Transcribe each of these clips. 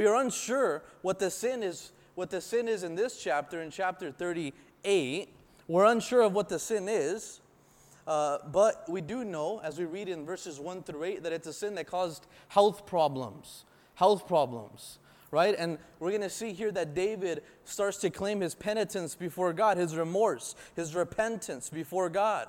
We are unsure what the sin is, what the sin is in this chapter, in chapter 38. We're unsure of what the sin is. Uh, but we do know, as we read in verses 1 through 8, that it's a sin that caused health problems. Health problems, right? And we're going to see here that David starts to claim his penitence before God, his remorse, his repentance before God.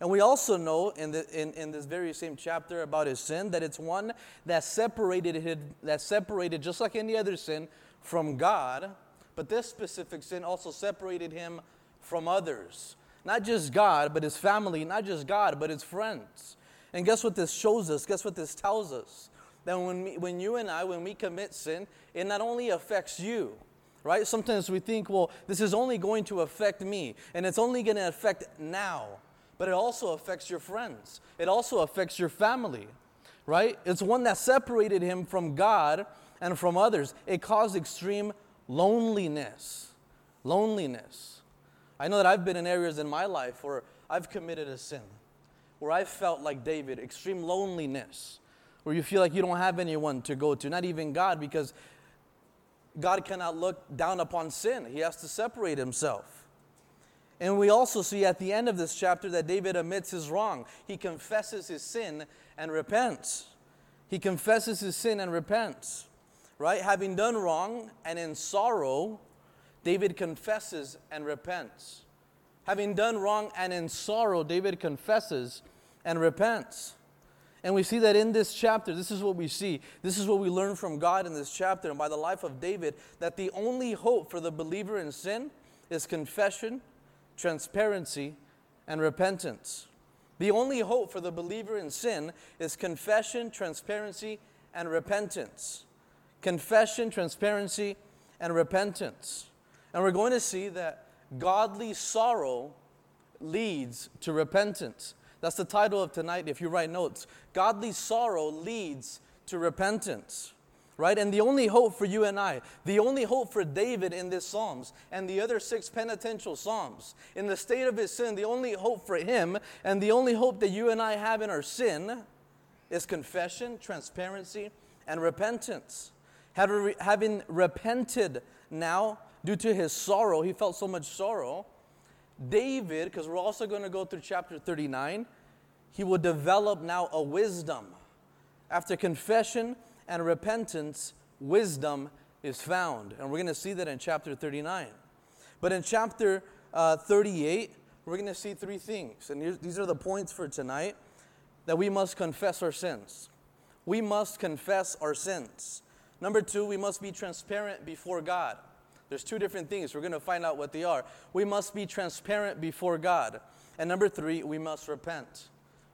And we also know in, the, in, in this very same chapter about his sin that it's one that separated, him, that separated, just like any other sin, from God. But this specific sin also separated him from others. Not just God, but his family. Not just God, but his friends. And guess what this shows us? Guess what this tells us? That when, we, when you and I, when we commit sin, it not only affects you, right? Sometimes we think, well, this is only going to affect me, and it's only going to affect now but it also affects your friends. It also affects your family, right? It's one that separated him from God and from others. It caused extreme loneliness. Loneliness. I know that I've been in areas in my life where I've committed a sin, where I felt like David, extreme loneliness, where you feel like you don't have anyone to go to, not even God, because God cannot look down upon sin. He has to separate himself. And we also see at the end of this chapter that David admits his wrong. He confesses his sin and repents. He confesses his sin and repents, right? Having done wrong and in sorrow, David confesses and repents. Having done wrong and in sorrow, David confesses and repents. And we see that in this chapter, this is what we see. This is what we learn from God in this chapter and by the life of David that the only hope for the believer in sin is confession transparency, and repentance. The only hope for the believer in sin is confession, transparency, and repentance. Confession, transparency, and repentance. And we're going to see that godly sorrow leads to repentance. That's the title of tonight if you write notes. Godly sorrow leads to repentance right? And the only hope for you and I, the only hope for David in this Psalms and the other six penitential Psalms, in the state of his sin, the only hope for him and the only hope that you and I have in our sin is confession, transparency, and repentance. Having repented now due to his sorrow, he felt so much sorrow. David, because we're also going to go through chapter 39, he will develop now a wisdom. After confession, and repentance, wisdom is found. And we're going to see that in chapter 39. But in chapter uh, 38, we're going to see three things. And these are the points for tonight that we must confess our sins. We must confess our sins. Number two, we must be transparent before God. There's two different things. We're going to find out what they are. We must be transparent before God. And number three, we must repent.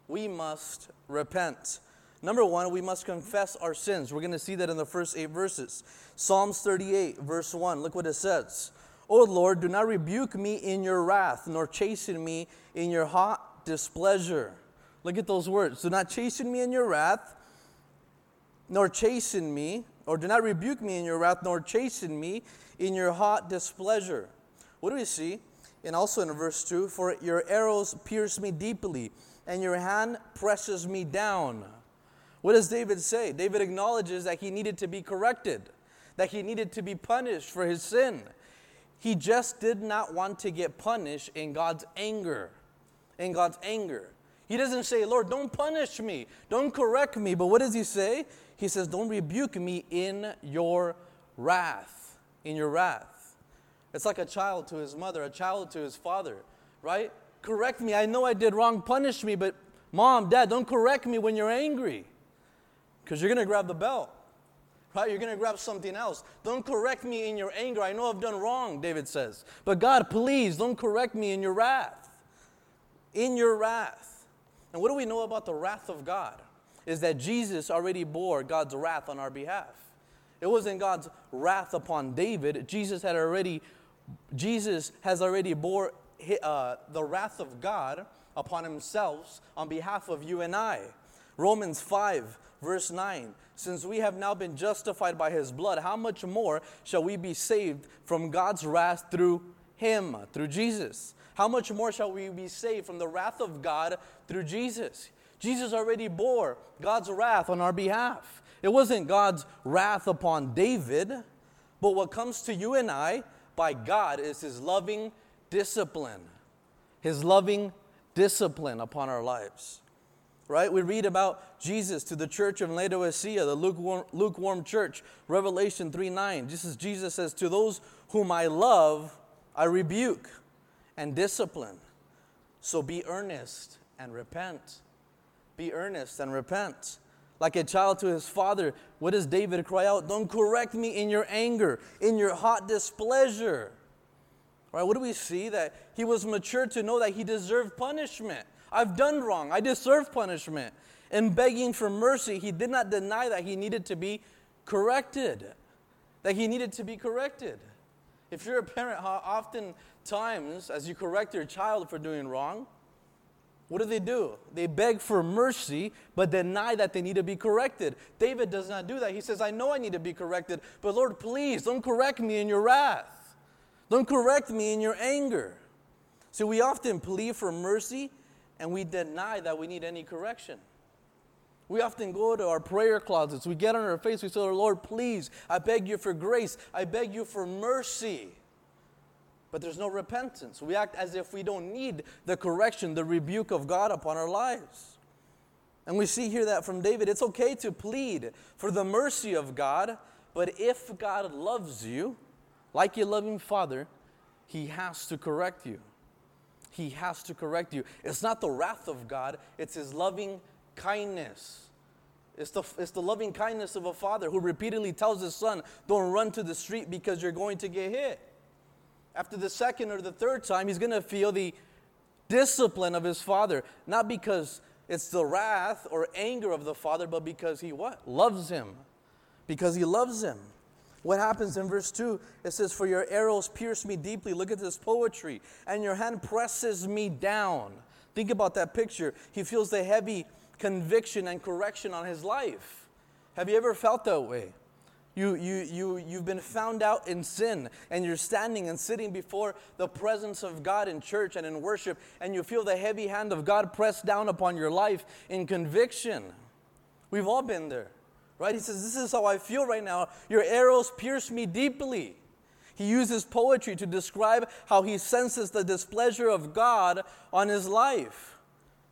We must repent. Number one, we must confess our sins. We're going to see that in the first eight verses. Psalms 38, verse 1, look what it says. O Lord, do not rebuke me in your wrath, nor chasten me in your hot displeasure. Look at those words. Do not chasten me in your wrath, nor chasten me, or do not rebuke me in your wrath, nor chasten me in your hot displeasure. What do we see? And also in verse 2 For your arrows pierce me deeply, and your hand presses me down. What does David say? David acknowledges that he needed to be corrected, that he needed to be punished for his sin. He just did not want to get punished in God's anger. In God's anger. He doesn't say, Lord, don't punish me, don't correct me. But what does he say? He says, Don't rebuke me in your wrath. In your wrath. It's like a child to his mother, a child to his father, right? Correct me. I know I did wrong. Punish me. But mom, dad, don't correct me when you're angry because you're going to grab the belt. Right? You're going to grab something else. Don't correct me in your anger. I know I've done wrong, David says. But God, please don't correct me in your wrath. In your wrath. And what do we know about the wrath of God? Is that Jesus already bore God's wrath on our behalf. It wasn't God's wrath upon David. Jesus had already, Jesus has already bore uh, the wrath of God upon himself on behalf of you and I. Romans 5 Verse 9 Since we have now been justified by his blood, how much more shall we be saved from God's wrath through him, through Jesus? How much more shall we be saved from the wrath of God through Jesus? Jesus already bore God's wrath on our behalf. It wasn't God's wrath upon David, but what comes to you and I by God is his loving discipline. His loving discipline upon our lives. Right? We read about Jesus to the church of Laodicea, the lukewarm, lukewarm church, Revelation 3 9. Just as Jesus says, To those whom I love, I rebuke and discipline. So be earnest and repent. Be earnest and repent. Like a child to his father, what does David cry out? Don't correct me in your anger, in your hot displeasure. Right? What do we see? That he was mature to know that he deserved punishment. I've done wrong. I deserve punishment. In begging for mercy, he did not deny that he needed to be corrected. That he needed to be corrected. If you're a parent, how often times as you correct your child for doing wrong, what do they do? They beg for mercy, but deny that they need to be corrected. David does not do that. He says, I know I need to be corrected, but Lord, please don't correct me in your wrath. Don't correct me in your anger. So we often plead for mercy and we deny that we need any correction. We often go to our prayer closets, we get on our face, we say, Lord, please, I beg you for grace, I beg you for mercy. But there's no repentance. We act as if we don't need the correction, the rebuke of God upon our lives. And we see here that from David, it's okay to plead for the mercy of God, but if God loves you, like your loving father, he has to correct you. He has to correct you. It's not the wrath of God, it's his loving kindness. It's the, it's the loving kindness of a father who repeatedly tells his son, Don't run to the street because you're going to get hit. After the second or the third time, he's going to feel the discipline of his father, not because it's the wrath or anger of the father, but because he what? Loves him. Because he loves him. What happens in verse 2? It says, For your arrows pierce me deeply. Look at this poetry. And your hand presses me down. Think about that picture. He feels the heavy conviction and correction on his life. Have you ever felt that way? You, you, you, you've been found out in sin, and you're standing and sitting before the presence of God in church and in worship, and you feel the heavy hand of God pressed down upon your life in conviction. We've all been there right? He says, This is how I feel right now. Your arrows pierce me deeply. He uses poetry to describe how he senses the displeasure of God on his life.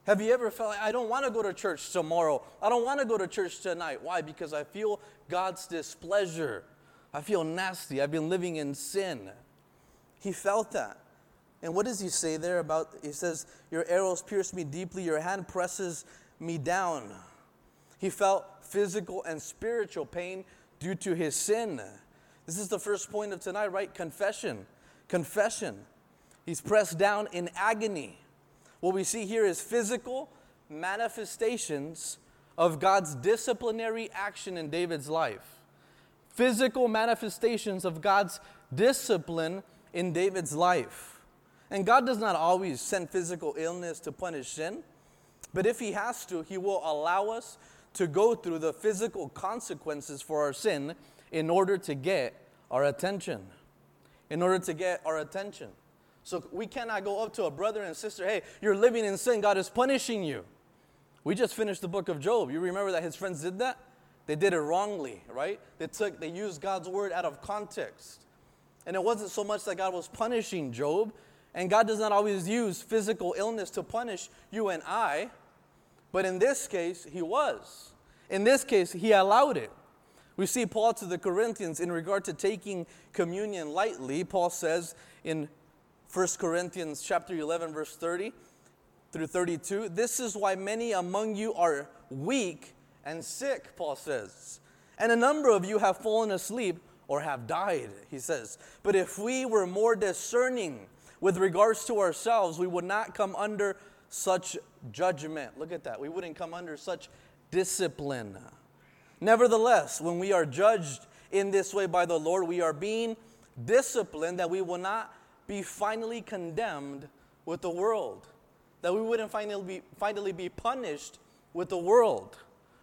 Have you ever felt I don't want to go to church tomorrow? I don't want to go to church tonight. Why? Because I feel God's displeasure. I feel nasty. I've been living in sin. He felt that. And what does he say there about? He says, Your arrows pierce me deeply, your hand presses me down. He felt physical and spiritual pain due to his sin. This is the first point of tonight, right? Confession. Confession. He's pressed down in agony. What we see here is physical manifestations of God's disciplinary action in David's life. Physical manifestations of God's discipline in David's life. And God does not always send physical illness to punish sin, but if He has to, He will allow us to go through the physical consequences for our sin in order to get our attention. In order to get our attention. So we cannot go up to a brother and sister, hey, you're living in sin, God is punishing you. We just finished the book of Job. You remember that his friends did that? They did it wrongly, right? They took they used God's word out of context. And it wasn't so much that God was punishing Job, and God does not always use physical illness to punish you and I. But in this case, he was. In this case, he allowed it. We see Paul to the Corinthians in regard to taking communion lightly. Paul says in 1 Corinthians chapter 11 verse 30 through 32, this is why many among you are weak and sick, Paul says. And a number of you have fallen asleep or have died, he says. But if we were more discerning with regards to ourselves, we would not come under such judgment. Look at that. We wouldn't come under such discipline. Nevertheless, when we are judged in this way by the Lord, we are being disciplined that we will not be finally condemned with the world, that we wouldn't finally be, finally be punished with the world,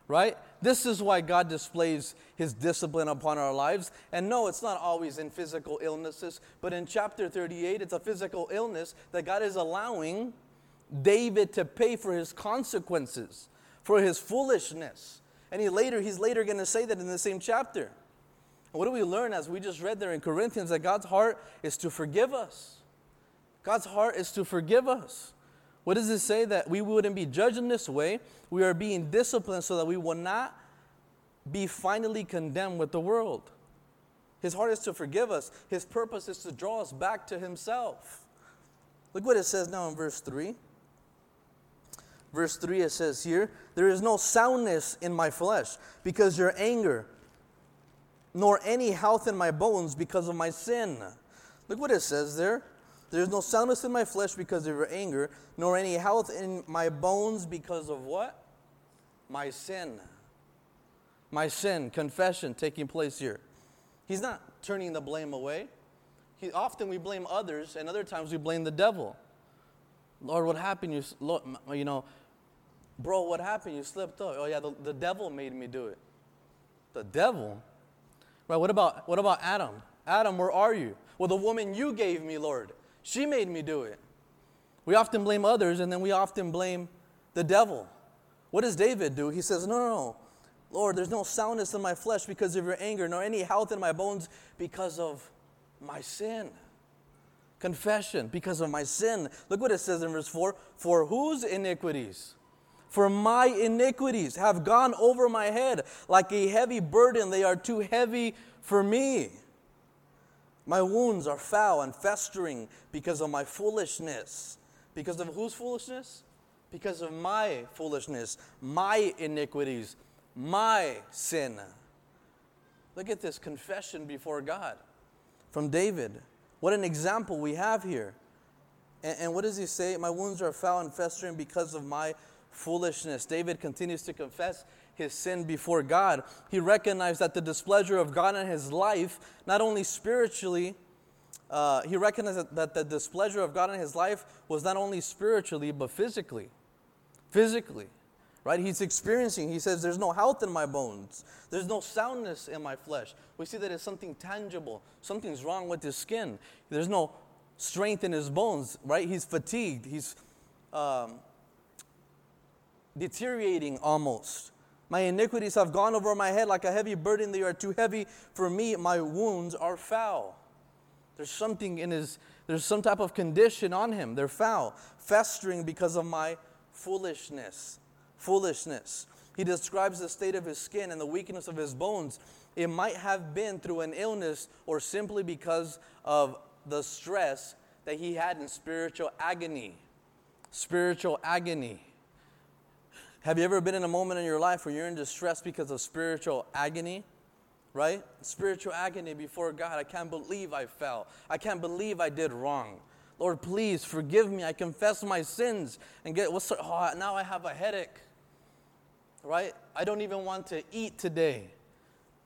right? This is why God displays his discipline upon our lives. And no, it's not always in physical illnesses, but in chapter 38, it's a physical illness that God is allowing David to pay for his consequences, for his foolishness. And he later, he's later going to say that in the same chapter. What do we learn as we just read there in Corinthians? That God's heart is to forgive us. God's heart is to forgive us. What does it say? That we wouldn't be judged in this way. We are being disciplined so that we will not be finally condemned with the world. His heart is to forgive us, His purpose is to draw us back to Himself. Look what it says now in verse 3. Verse 3 it says here, There is no soundness in my flesh because your anger, nor any health in my bones because of my sin. Look what it says there. There is no soundness in my flesh because of your anger, nor any health in my bones because of what? My sin. My sin, confession taking place here. He's not turning the blame away. He, often we blame others, and other times we blame the devil. Lord, what happened? You, Lord, you know, bro, what happened? You slipped up. Oh yeah, the, the devil made me do it. The devil? Right, what about, what about Adam? Adam, where are you? Well, the woman you gave me, Lord, she made me do it. We often blame others, and then we often blame the devil. What does David do? He says, No, no, no. Lord, there's no soundness in my flesh because of your anger, nor any health in my bones because of my sin. Confession because of my sin. Look what it says in verse 4 For whose iniquities? For my iniquities have gone over my head like a heavy burden. They are too heavy for me. My wounds are foul and festering because of my foolishness. Because of whose foolishness? Because of my foolishness, my iniquities, my sin. Look at this confession before God from David. What an example we have here. And, and, what does he say? My wounds are foul and festering because of my foolishness. David continues to confess his sin before God. He recognized that the displeasure of God in his life, not only spiritually, uh, he recognized that, the displeasure of God in his life was not only spiritually, but physically. Physically right? He's experiencing, he says, There's no health in my bones, there's no soundness in my flesh. We see that it's something tangible, something's wrong with his skin. There's no strength in his bones, right? He's fatigued, he's um, deteriorating almost. My iniquities have gone over my head like a heavy burden. They are too heavy for me. My wounds are foul. There's something in his, there's some type of condition on him. They're foul, festering because of my foolishness foolishness. He describes the state of his skin and the weakness of his bones. It might have been through an illness or simply because of the stress that he had in spiritual agony. Spiritual agony. Have you ever been in a moment in your life where you're in distress because of spiritual agony? Right? Spiritual agony before God. I can't believe I fell. I can't believe I did wrong. Lord, please forgive me. I confess my sins and get what's oh, now I have a headache right? I don't even want to eat today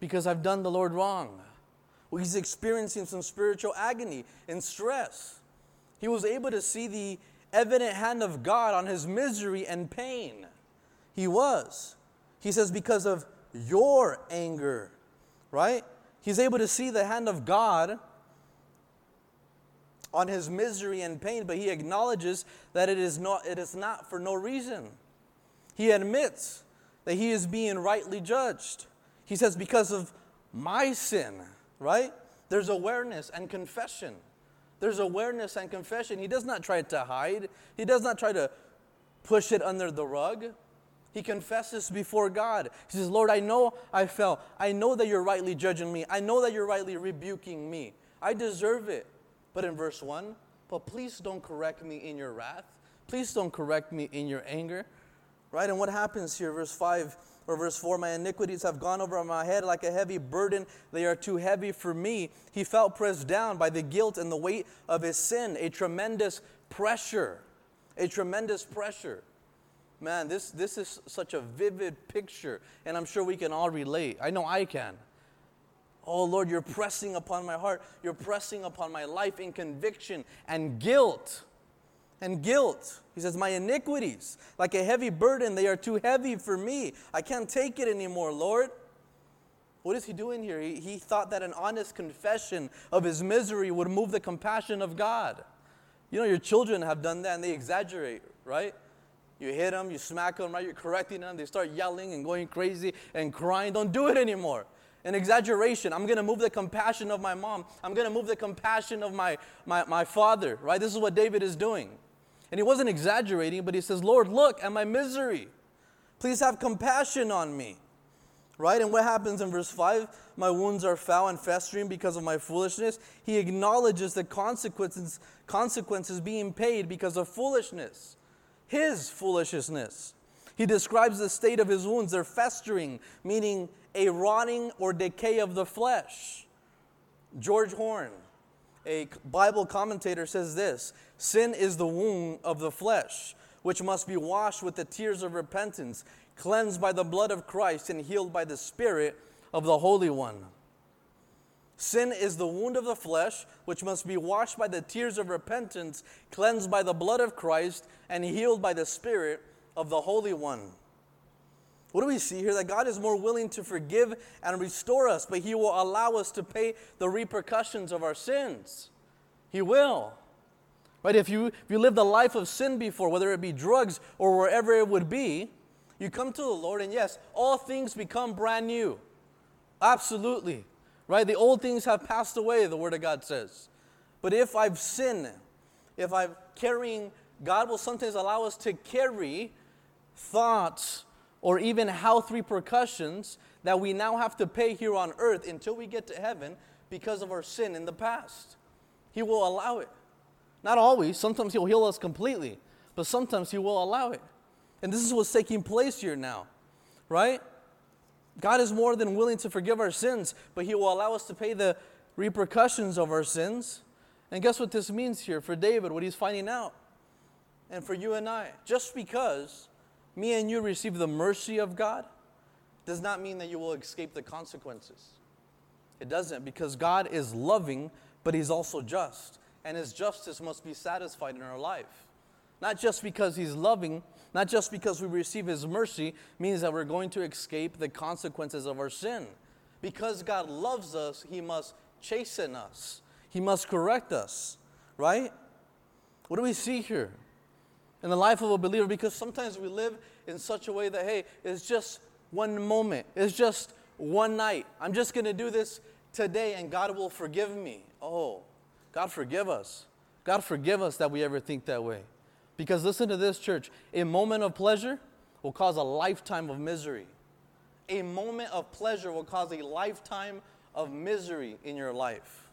because I've done the Lord wrong. Well, he's experiencing some spiritual agony and stress. He was able to see the evident hand of God on his misery and pain. He was. He says, because of your anger, right? He's able to see the hand of God on his misery and pain, but he acknowledges that it is not, it is not for no reason. He admits that he is being rightly judged. He says, because of my sin, right? There's awareness and confession. There's awareness and confession. He does not try to hide, he does not try to push it under the rug. He confesses before God. He says, Lord, I know I fell. I know that you're rightly judging me. I know that you're rightly rebuking me. I deserve it. But in verse 1, but please don't correct me in your wrath. Please don't correct me in your anger. Right? And what happens here, verse 5 or verse 4 My iniquities have gone over my head like a heavy burden. They are too heavy for me. He felt pressed down by the guilt and the weight of his sin, a tremendous pressure. A tremendous pressure. Man, this, this is such a vivid picture, and I'm sure we can all relate. I know I can. Oh Lord, you're pressing upon my heart. You're pressing upon my life in conviction and guilt and guilt. He says, My iniquities, like a heavy burden, they are too heavy for me. I can't take it anymore, Lord. What is he doing here? He, he thought that an honest confession of his misery would move the compassion of God. You know, your children have done that and they exaggerate, right? You hit them, you smack them, right? You're correcting them. They start yelling and going crazy and crying. Don't do it anymore. An exaggeration. I'm going to move the compassion of my mom. I'm going to move the compassion of my, my, my father, right? This is what David is doing. And he wasn't exaggerating, but he says, Lord, look at my misery. Please have compassion on me. Right? And what happens in verse 5? My wounds are foul and festering because of my foolishness. He acknowledges the consequences, consequences being paid because of foolishness, his foolishness. He describes the state of his wounds. They're festering, meaning a rotting or decay of the flesh. George Horne, a Bible commentator, says this Sin is the wound of the flesh, which must be washed with the tears of repentance, cleansed by the blood of Christ, and healed by the Spirit of the Holy One. Sin is the wound of the flesh, which must be washed by the tears of repentance, cleansed by the blood of Christ, and healed by the Spirit of the Holy One. What do we see here? That God is more willing to forgive and restore us, but He will allow us to pay the repercussions of our sins. He will. Right? If you, if you lived a life of sin before, whether it be drugs or wherever it would be, you come to the Lord, and yes, all things become brand new. Absolutely. Right? The old things have passed away, the Word of God says. But if I've sinned, if I'm carrying, God will sometimes allow us to carry thoughts or even health repercussions that we now have to pay here on earth until we get to heaven because of our sin in the past. He will allow it. Not always, sometimes He'll heal us completely, but sometimes He will allow it. And this is what's taking place here now, right? God is more than willing to forgive our sins, but He will allow us to pay the repercussions of our sins. And guess what this means here for David, what he's finding out? And for you and I. Just because me and you receive the mercy of God does not mean that you will escape the consequences. It doesn't, because God is loving, but He's also just. And His justice must be satisfied in our life. Not just because He's loving, not just because we receive His mercy, means that we're going to escape the consequences of our sin. Because God loves us, He must chasten us, He must correct us, right? What do we see here? in the life of a believer because sometimes we live in such a way that, hey, it's just one moment, it's just one night. I'm just going to do this today and God will forgive me. Oh, God forgive us. God forgive us that we ever think that way. Because listen to this, church a moment of pleasure will cause a lifetime of misery. A moment of pleasure will cause a lifetime of misery in your life.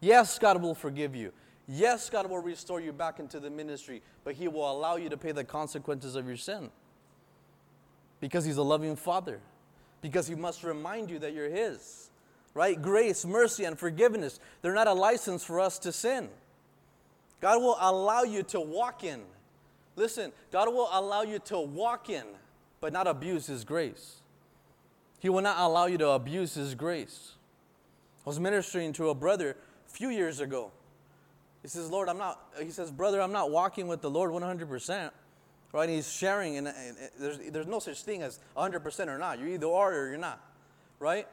Yes, God will forgive you. Yes, God will restore you back into the ministry, but He will allow you to pay the consequences of your sin. Because He's a loving Father. Because He must remind you that you're His. Right? Grace, mercy, and forgiveness, they're not a license for us to sin. God will allow you to walk in. Listen, God will allow you to walk in, but not abuse His grace. He will not allow you to abuse His grace. I was ministering to a brother a few years ago he says, Lord, I'm not, he says, brother, I'm not walking with the Lord 100%. Right? And he's sharing, and, and, there's, there's no such thing as 100% or not. You either are or you're not. Right?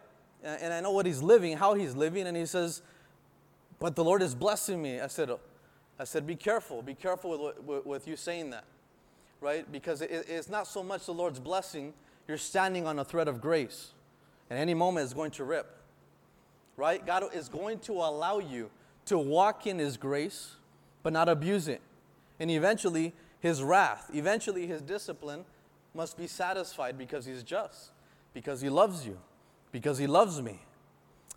And, and I know what he's living, how he's living, and he says, but the Lord is blessing me. I said, I said, be careful. Be careful with, with, you saying that. Right? Because it, it's not so much the Lord's blessing, you're standing on a thread of grace. And any moment is going to rip. Right? God is going to allow you to walk in His grace, but not abuse it. And eventually, His wrath, eventually, His discipline must be satisfied because He's just, because He loves you, because He loves me.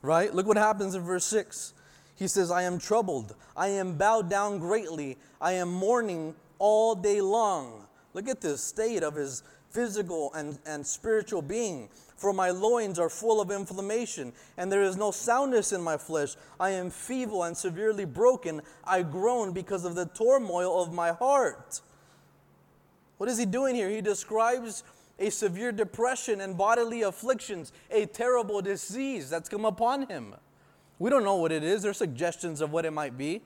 Right? Look what happens in verse 6. He says, I am troubled. I am bowed down greatly. I am mourning all day long. Look at this state of his physical and, and spiritual being for my loins are full of inflammation, and there is no soundness in my flesh. I am feeble and severely broken. I groan because of the turmoil of my heart. What is he doing here? He describes a severe depression and bodily afflictions, a terrible disease that's come upon him. We don't know what it is, there's suggestions of what it might be.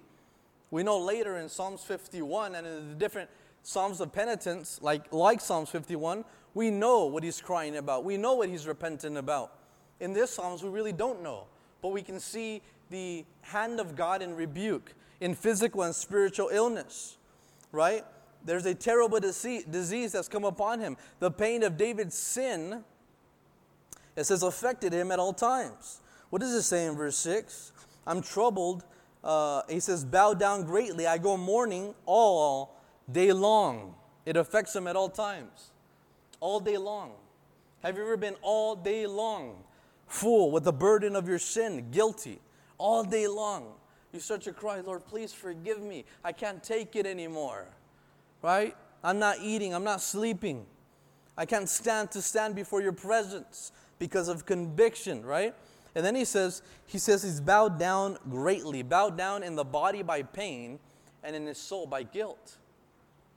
We know later in Psalms 51 and in the different Psalms of penitence, like, like Psalms 51, we know what he's crying about. We know what he's repentant about. In this Psalms, we really don't know. But we can see the hand of God in rebuke, in physical and spiritual illness, right? there's a terrible disease that's come upon him. The pain of David's sin, it says, affected him at all times. What does it say in verse 6? I'm troubled. Uh, he says, bow down greatly. I go mourning all day long. It affects him at all times, all day long. Have you ever been all day long full with the burden of your sin, guilty, all day long? You start to cry, Lord, please forgive me. I can't take it anymore. Right? I'm not eating, I'm not sleeping. I can't stand to stand before your presence because of conviction, right? And then he says, he says he's bowed down greatly, bowed down in the body by pain and in his soul by guilt.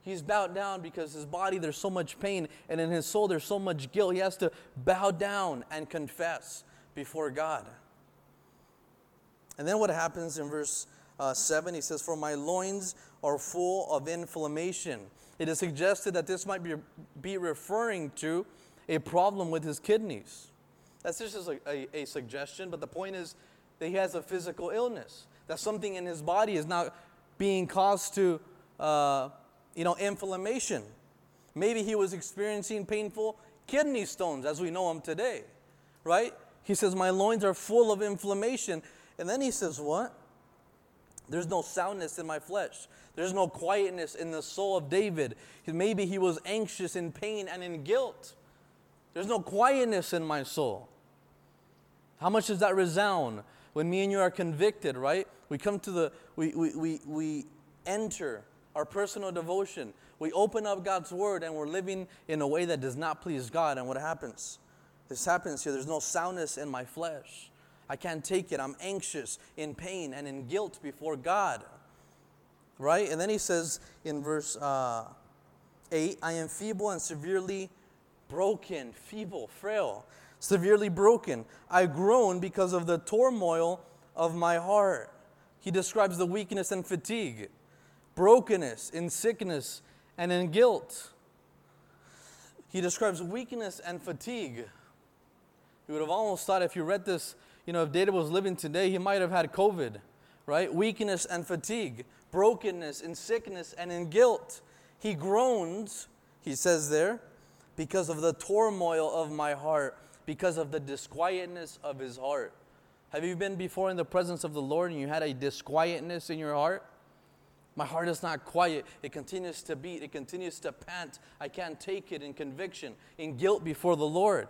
He's bowed down because his body, there's so much pain, and in his soul, there's so much guilt. He has to bow down and confess before God. And then what happens in verse uh, 7? He says, For my loins are full of inflammation. It is suggested that this might be, be referring to a problem with his kidneys. That's just a, a, a suggestion, but the point is that he has a physical illness. That something in his body is not being caused to. Uh, you know, inflammation. Maybe he was experiencing painful kidney stones as we know them today, right? He says, My loins are full of inflammation. And then he says, What? There's no soundness in my flesh. There's no quietness in the soul of David. Maybe he was anxious in pain and in guilt. There's no quietness in my soul. How much does that resound when me and you are convicted, right? We come to the, we, we, we, we enter our personal devotion. We open up God's word and we're living in a way that does not please God. And what happens? This happens here. There's no soundness in my flesh. I can't take it. I'm anxious, in pain, and in guilt before God. Right? And then he says in verse uh, 8 I am feeble and severely broken, feeble, frail, severely broken. I groan because of the turmoil of my heart. He describes the weakness and fatigue brokenness, in sickness, and in guilt. He describes weakness and fatigue. You would have almost thought if you read this, you know, if David was living today, he might have had COVID, right? Weakness and fatigue, brokenness, in sickness, and in guilt. He groans, he says there, because of the turmoil of my heart, because of the disquietness of his heart. Have you been before in the presence of the Lord and you had a disquietness in your heart? My heart is not quiet. It continues to beat. It continues to pant. I can't take it in conviction, in guilt before the Lord.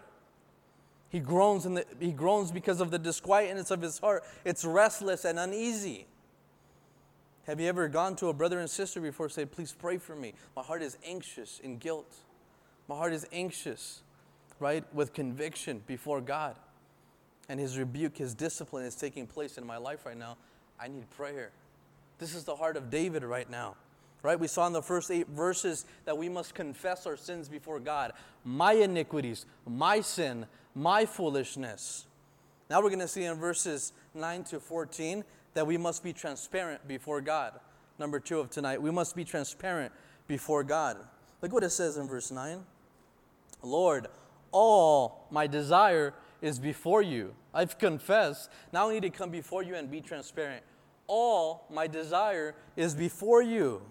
He groans, in the, he groans because of the disquietness of his heart. It's restless and uneasy. Have you ever gone to a brother and sister before and said, Please pray for me? My heart is anxious in guilt. My heart is anxious, right, with conviction before God. And his rebuke, his discipline is taking place in my life right now. I need prayer. This is the heart of David right now. Right? We saw in the first eight verses that we must confess our sins before God. My iniquities, my sin, my foolishness. Now we're going to see in verses 9 to 14 that we must be transparent before God. Number two of tonight, we must be transparent before God. Look what it says in verse 9 Lord, all my desire is before you. I've confessed. Now I need to come before you and be transparent all my desire is before you.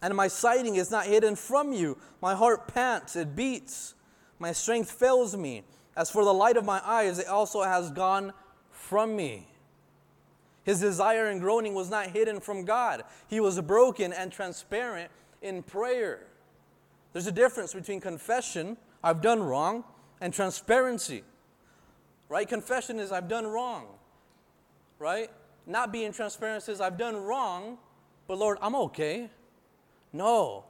And my sighting is not hidden from you. My heart pants, it beats. My strength fails me. As for the light of my eyes, it also has gone from me. His desire and groaning was not hidden from God. He was broken and transparent in prayer. There's a difference between confession, I've done wrong, and transparency. Right? Confession is I've done wrong right? Not being transparent says, I've done wrong, but Lord, I'm okay. No.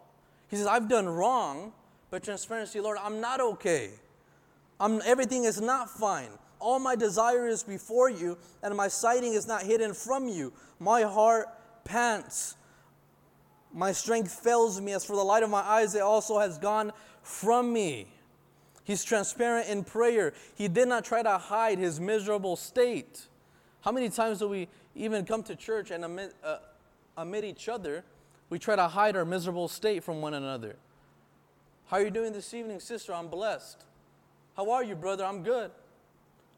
He says, I've done wrong, but transparency, Lord, I'm not okay. I'm, everything is not fine. All my desire is before you, and my sighting is not hidden from you. My heart pants. My strength fails me. As for the light of my eyes, it also has gone from me. He's transparent in prayer. He did not try to hide his miserable state. How many times do we even come to church and amid, uh, amid each other, we try to hide our miserable state from one another? How are you doing this evening, sister? I'm blessed. How are you, brother? I'm good.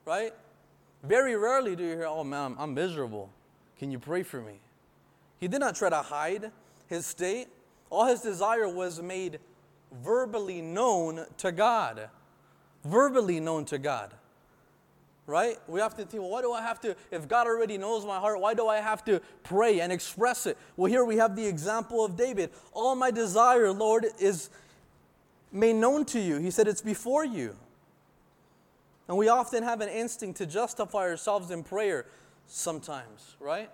Right? Very rarely do you hear, oh man, I'm, I'm miserable. Can you pray for me? He did not try to hide his state, all his desire was made verbally known to God. Verbally known to God. Right? We have to think, well, why do I have to, if God already knows my heart, why do I have to pray and express it? Well, here we have the example of David. All my desire, Lord, is made known to you. He said, it's before you. And we often have an instinct to justify ourselves in prayer sometimes, right?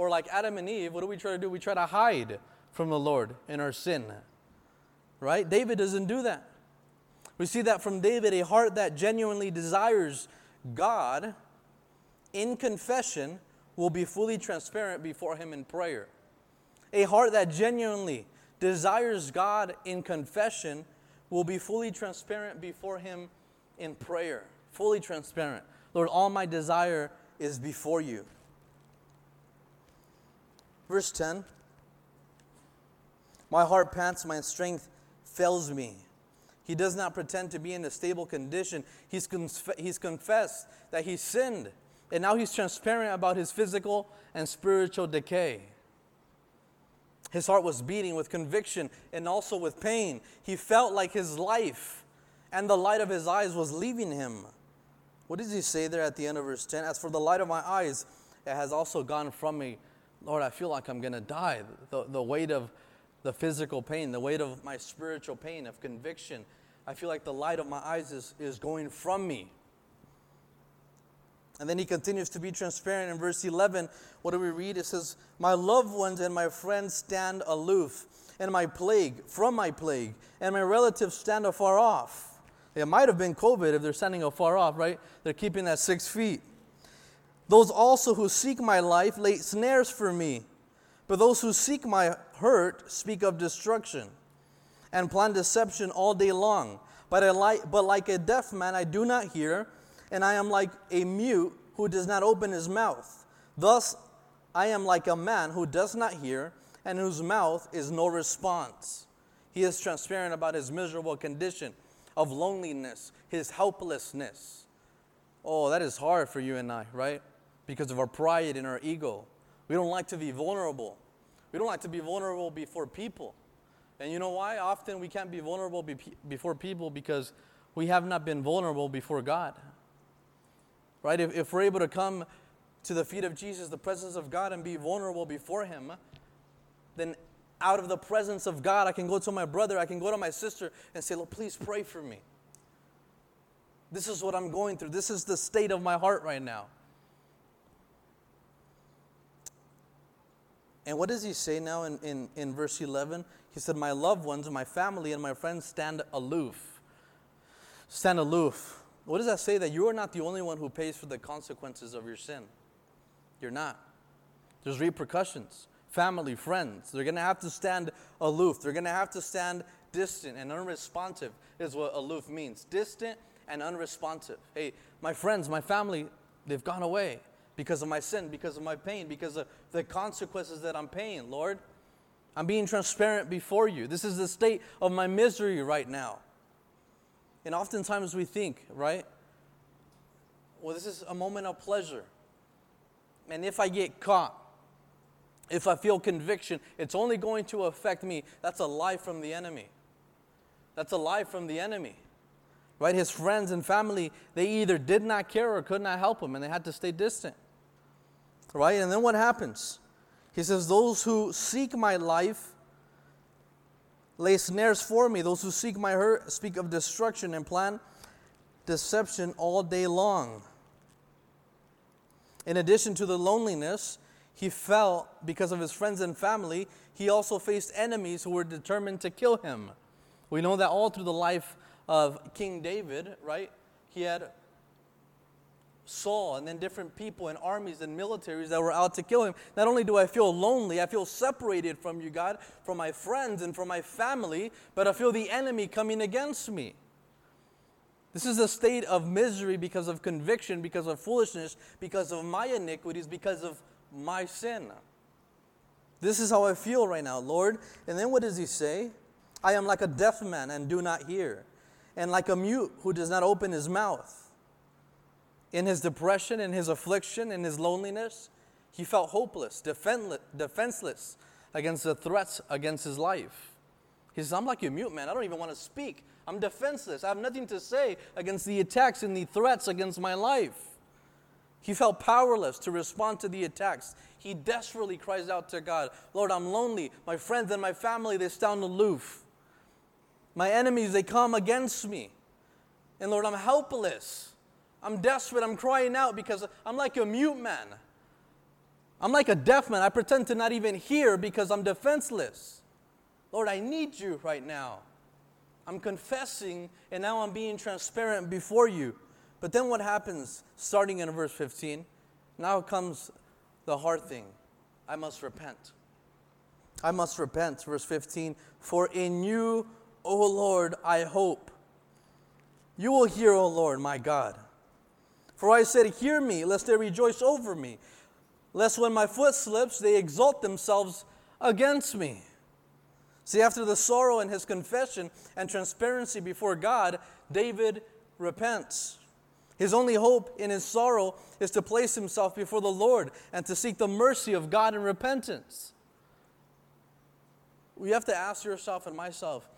Or like Adam and Eve, what do we try to do? We try to hide from the Lord in our sin. Right? David doesn't do that. We see that from David, a heart that genuinely desires God in confession will be fully transparent before Him in prayer. A heart that genuinely desires God in confession will be fully transparent before Him in prayer. Fully transparent. Lord, all my desire is before you. Verse 10 My heart pants, my strength fails me. He does not pretend to be in a stable condition. He's, conf- he's confessed that he sinned, and now he's transparent about his physical and spiritual decay. His heart was beating with conviction and also with pain. He felt like his life and the light of his eyes was leaving him. What does he say there at the end of verse 10? As for the light of my eyes, it has also gone from me. Lord, I feel like I'm going to die. The, the weight of the physical pain, the weight of my spiritual pain, of conviction. I feel like the light of my eyes is, is going from me. And then he continues to be transparent in verse 11. What do we read? It says, My loved ones and my friends stand aloof, and my plague from my plague, and my relatives stand afar off. It might have been COVID if they're standing afar off, right? They're keeping that six feet. Those also who seek my life lay snares for me, but those who seek my hurt speak of destruction and plan deception all day long. But, I like, but like a deaf man, I do not hear, and I am like a mute who does not open his mouth. Thus, I am like a man who does not hear, and whose mouth is no response. He is transparent about his miserable condition of loneliness, his helplessness. Oh, that is hard for you and I, right? Because of our pride and our ego. We don't like to be vulnerable. We don't like to be vulnerable before people. And you know why? Often we can't be vulnerable be- before people because we have not been vulnerable before God. Right? If, if we're able to come to the feet of Jesus, the presence of God, and be vulnerable before Him, then out of the presence of God, I can go to my brother, I can go to my sister and say, Look, please pray for me. This is what I'm going through. This is the state of my heart right now. And what does he say now in, in, in verse 11? He said, My loved ones, my family, and my friends stand aloof. Stand aloof. What does that say? That you are not the only one who pays for the consequences of your sin. You're not. There's repercussions. Family, friends, they're going to have to stand aloof. They're going to have to stand distant and unresponsive, is what aloof means. Distant and unresponsive. Hey, my friends, my family, they've gone away because of my sin, because of my pain, because of the consequences that I'm paying, Lord. I'm being transparent before you. This is the state of my misery right now. And oftentimes we think, right? Well, this is a moment of pleasure. And if I get caught, if I feel conviction, it's only going to affect me. That's a lie from the enemy. That's a lie from the enemy. Right? His friends and family, they either did not care or could not help him, and they had to stay distant. Right? And then what happens? He says, Those who seek my life lay snares for me. Those who seek my hurt speak of destruction and plan deception all day long. In addition to the loneliness he felt because of his friends and family, he also faced enemies who were determined to kill him. We know that all through the life of King David, right? He had Saul and then different people and armies and militaries that were out to kill him. Not only do I feel lonely, I feel separated from you, God, from my friends and from my family, but I feel the enemy coming against me. This is a state of misery because of conviction, because of foolishness, because of my iniquities, because of my sin. This is how I feel right now, Lord. And then what does he say? I am like a deaf man and do not hear, and like a mute who does not open his mouth. In his depression, in his affliction, in his loneliness, he felt hopeless, defenseless, against the threats against his life. He says, I'm like a mute man. I don't even want to speak. I'm defenseless. I have nothing to say against the attacks and the threats against my life. He felt powerless to respond to the attacks. He desperately cries out to God, Lord, I'm lonely. My friends and my family, they stand aloof. My enemies, they come against me. And Lord, I'm helpless. I'm desperate. I'm crying out because I'm like a mute man. I'm like a deaf man. I pretend to not even hear because I'm defenseless. Lord, I need you right now. I'm confessing and now I'm being transparent before you. But then what happens starting in verse 15? Now comes the hard thing. I must repent. I must repent. Verse 15. For in you, O Lord, I hope. You will hear, O Lord, my God. For I said, Hear me, lest they rejoice over me, lest when my foot slips, they exalt themselves against me. See, after the sorrow and his confession and transparency before God, David repents. His only hope in his sorrow is to place himself before the Lord and to seek the mercy of God in repentance. We have to ask yourself and myself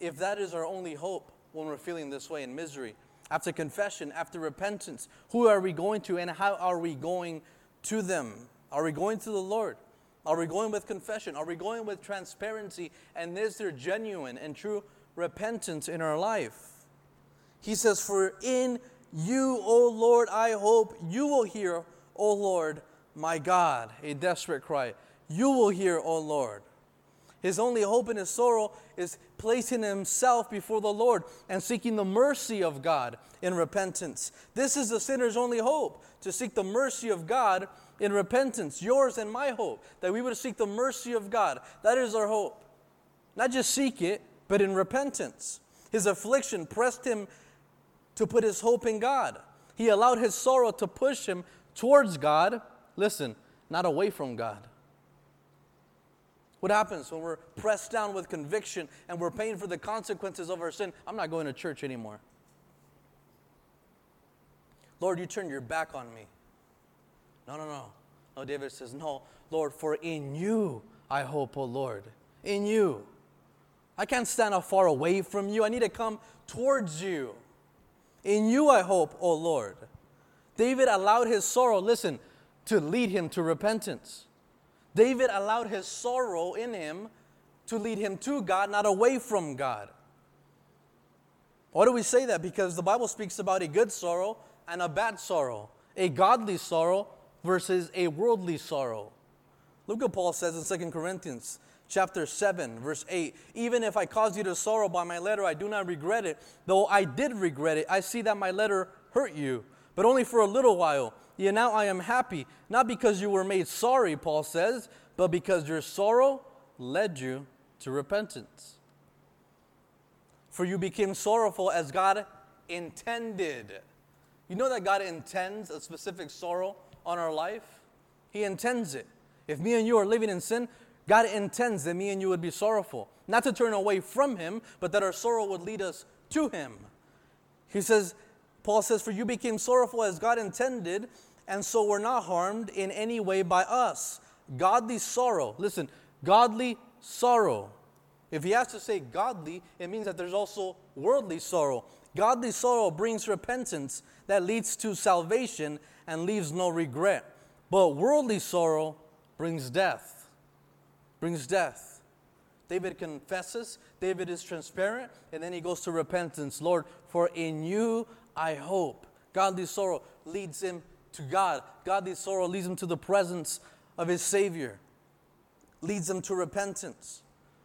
if that is our only hope when we're feeling this way in misery. After confession, after repentance, who are we going to and how are we going to them? Are we going to the Lord? Are we going with confession? Are we going with transparency? And is there genuine and true repentance in our life? He says, For in you, O Lord, I hope you will hear, O Lord, my God. A desperate cry. You will hear, O Lord. His only hope in his sorrow is placing himself before the Lord and seeking the mercy of God in repentance. This is the sinner's only hope to seek the mercy of God in repentance. Yours and my hope that we would seek the mercy of God. That is our hope. Not just seek it, but in repentance. His affliction pressed him to put his hope in God. He allowed his sorrow to push him towards God. Listen, not away from God. What happens when we're pressed down with conviction and we're paying for the consequences of our sin? I'm not going to church anymore. Lord, you turned your back on me. No, no, no. No, David says, No, Lord, for in you I hope, O Lord. In you. I can't stand far away from you. I need to come towards you. In you I hope, O Lord. David allowed his sorrow, listen, to lead him to repentance. David allowed his sorrow in him to lead him to God, not away from God. Why do we say that? Because the Bible speaks about a good sorrow and a bad sorrow, a godly sorrow versus a worldly sorrow. Look what Paul says in 2 Corinthians chapter 7, verse 8. Even if I caused you to sorrow by my letter, I do not regret it. Though I did regret it, I see that my letter hurt you, but only for a little while. Yet now I am happy, not because you were made sorry, Paul says, but because your sorrow led you to repentance. For you became sorrowful as God intended. You know that God intends a specific sorrow on our life? He intends it. If me and you are living in sin, God intends that me and you would be sorrowful. Not to turn away from Him, but that our sorrow would lead us to Him. He says, Paul says, For you became sorrowful as God intended, and so were not harmed in any way by us. Godly sorrow, listen, godly sorrow. If he has to say godly, it means that there's also worldly sorrow. Godly sorrow brings repentance that leads to salvation and leaves no regret. But worldly sorrow brings death brings death. David confesses, David is transparent, and then he goes to repentance. Lord, for in you I hope. Godly sorrow leads him to God. Godly sorrow leads him to the presence of his Savior, leads him to repentance.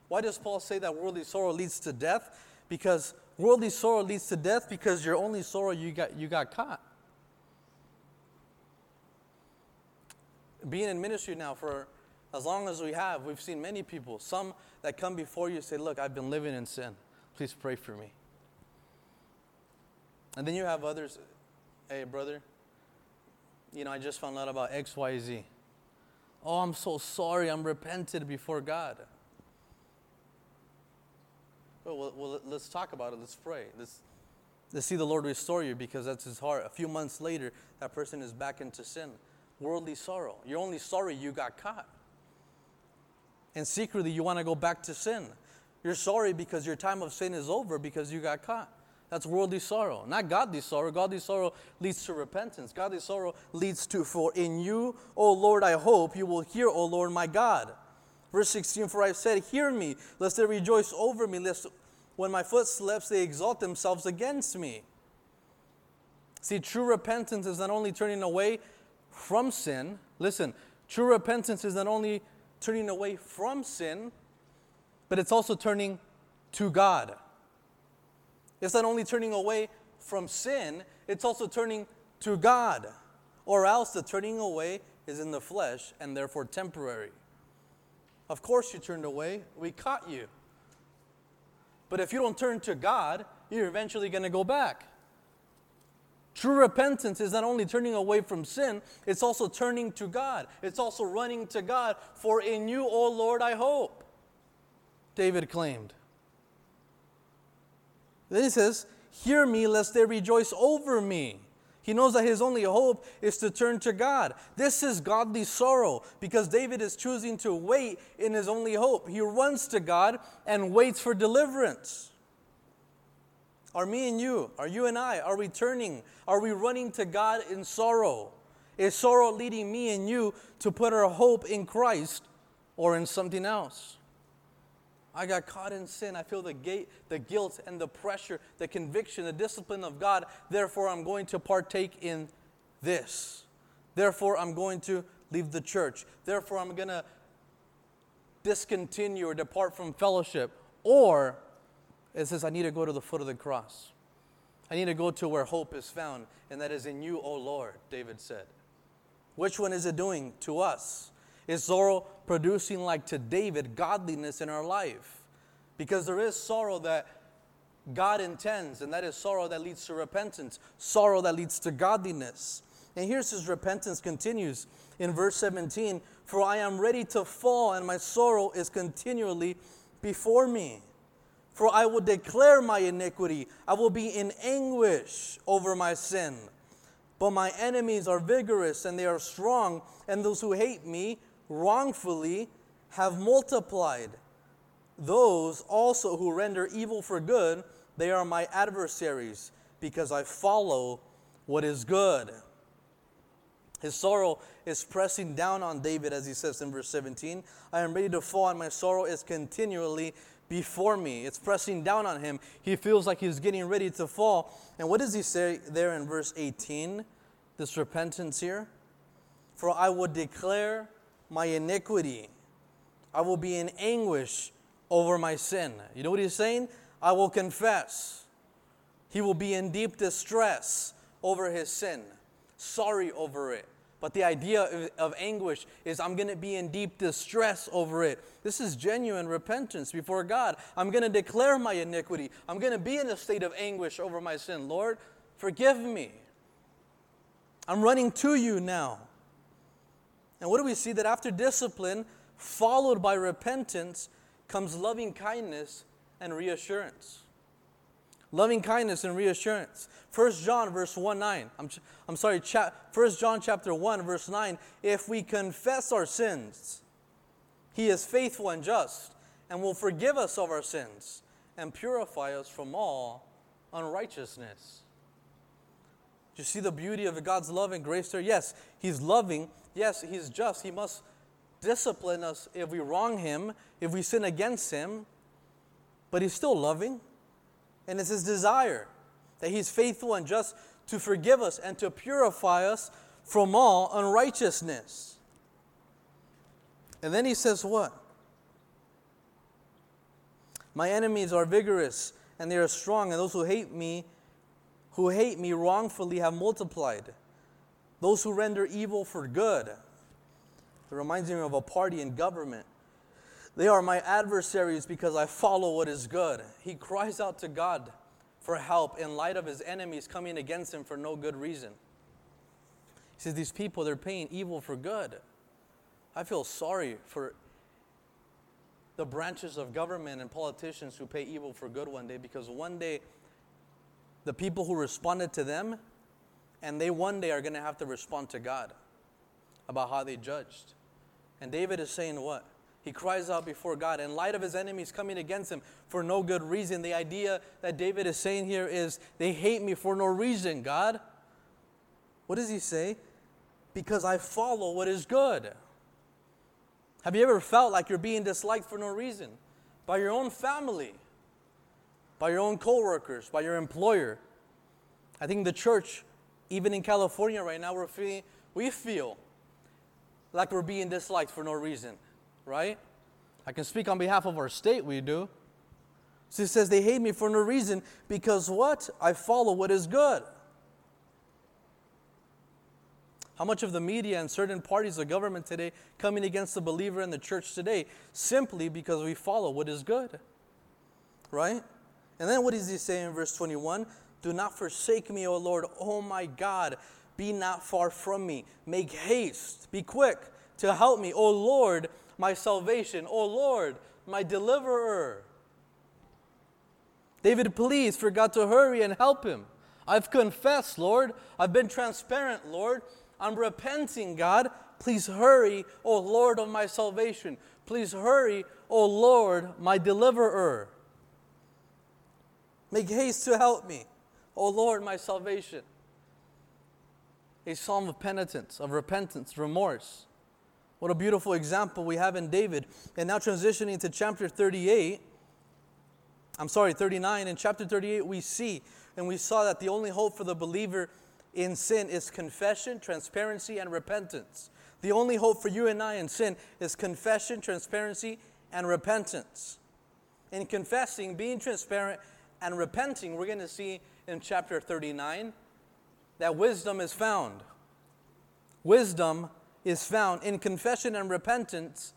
Why does Paul say that worldly sorrow leads to death? Because worldly sorrow leads to death because your only sorrow you got you got caught. Being in ministry now for as long as we have, we've seen many people, some that come before you say, Look, I've been living in sin. Please pray for me. And then you have others, hey, brother, you know, I just found out about XYZ. Oh, I'm so sorry. I'm repented before God. Well, well, let's talk about it. Let's pray. Let's, let's see the Lord restore you because that's his heart. A few months later, that person is back into sin. Worldly sorrow. You're only sorry you got caught. And secretly, you want to go back to sin. You're sorry because your time of sin is over because you got caught. That's worldly sorrow, not godly sorrow. Godly sorrow leads to repentance. Godly sorrow leads to, for in you, O Lord, I hope you will hear, O Lord my God. Verse 16, for I have said, Hear me, lest they rejoice over me, lest when my foot slips, they exalt themselves against me. See, true repentance is not only turning away from sin, listen, true repentance is not only turning away from sin, but it's also turning to God. It's not only turning away from sin, it's also turning to God. Or else the turning away is in the flesh and therefore temporary. Of course, you turned away, we caught you. But if you don't turn to God, you're eventually going to go back. True repentance is not only turning away from sin, it's also turning to God. It's also running to God. For in you, O Lord, I hope. David claimed. Then he says, Hear me, lest they rejoice over me. He knows that his only hope is to turn to God. This is godly sorrow because David is choosing to wait in his only hope. He runs to God and waits for deliverance. Are me and you, are you and I, are we turning? Are we running to God in sorrow? Is sorrow leading me and you to put our hope in Christ or in something else? I got caught in sin. I feel the, gate, the guilt and the pressure, the conviction, the discipline of God. Therefore, I'm going to partake in this. Therefore, I'm going to leave the church. Therefore, I'm going to discontinue or depart from fellowship. Or it says, I need to go to the foot of the cross. I need to go to where hope is found, and that is in you, O Lord, David said. Which one is it doing to us? Is sorrow producing, like to David, godliness in our life? Because there is sorrow that God intends, and that is sorrow that leads to repentance, sorrow that leads to godliness. And here's his repentance continues in verse 17 For I am ready to fall, and my sorrow is continually before me. For I will declare my iniquity, I will be in anguish over my sin. But my enemies are vigorous and they are strong, and those who hate me wrongfully have multiplied. Those also who render evil for good, they are my adversaries, because I follow what is good. His sorrow is pressing down on David, as he says in verse 17. I am ready to fall, and my sorrow is continually before me. It's pressing down on him. He feels like he's getting ready to fall. And what does he say there in verse 18? This repentance here? For I would declare my iniquity. I will be in anguish over my sin. You know what he's saying? I will confess. He will be in deep distress over his sin, sorry over it. But the idea of, of anguish is I'm going to be in deep distress over it. This is genuine repentance before God. I'm going to declare my iniquity. I'm going to be in a state of anguish over my sin. Lord, forgive me. I'm running to you now. And what do we see? That after discipline, followed by repentance, comes loving kindness and reassurance. Loving kindness and reassurance. 1 John verse 1 9. I'm, I'm sorry, cha- 1 John chapter 1 verse 9. If we confess our sins, he is faithful and just and will forgive us of our sins and purify us from all unrighteousness. Do you see the beauty of God's love and grace there? Yes, He's loving, Yes, He's just. He must discipline us if we wrong Him, if we sin against Him, but He's still loving. And it's His desire that He's faithful and just to forgive us and to purify us from all unrighteousness. And then He says, What? My enemies are vigorous and they are strong, and those who hate me, who hate me wrongfully, have multiplied those who render evil for good. It reminds me of a party in government. They are my adversaries because I follow what is good. He cries out to God for help in light of his enemies coming against him for no good reason. He says, These people, they're paying evil for good. I feel sorry for the branches of government and politicians who pay evil for good one day because one day the people who responded to them and they one day are going to have to respond to God about how they judged. And David is saying what? He cries out before God in light of his enemies coming against him for no good reason. The idea that David is saying here is, they hate me for no reason, God. What does he say? Because I follow what is good. Have you ever felt like you're being disliked for no reason? By your own family, by your own coworkers, by your employer. I think the church, even in California right now, we're feeling, we feel like we're being disliked for no reason right? I can speak on behalf of our state, we do. So he says, They hate me for no reason because what? I follow what is good. How much of the media and certain parties of government today coming against the believer in the church today simply because we follow what is good? Right? And then what does he say in verse 21? Do not forsake me, O Lord, O my God. Be not far from me. Make haste, be quick to help me, O Lord my salvation. O Lord, my deliverer. David pleads for God to hurry and help him. I've confessed, Lord. I've been transparent, Lord. I'm repenting, God. Please hurry, O Lord of my salvation. Please hurry, O Lord, my deliverer. Make haste to help me, O Lord, my salvation. A psalm of penitence, of repentance, remorse. What a beautiful example we have in David. And now transitioning to chapter 38, I'm sorry, 39. In chapter 38, we see and we saw that the only hope for the believer in sin is confession, transparency, and repentance. The only hope for you and I in sin is confession, transparency, and repentance. In confessing, being transparent, and repenting, we're going to see in chapter 39 that wisdom is found. Wisdom is found. In confession and repentance,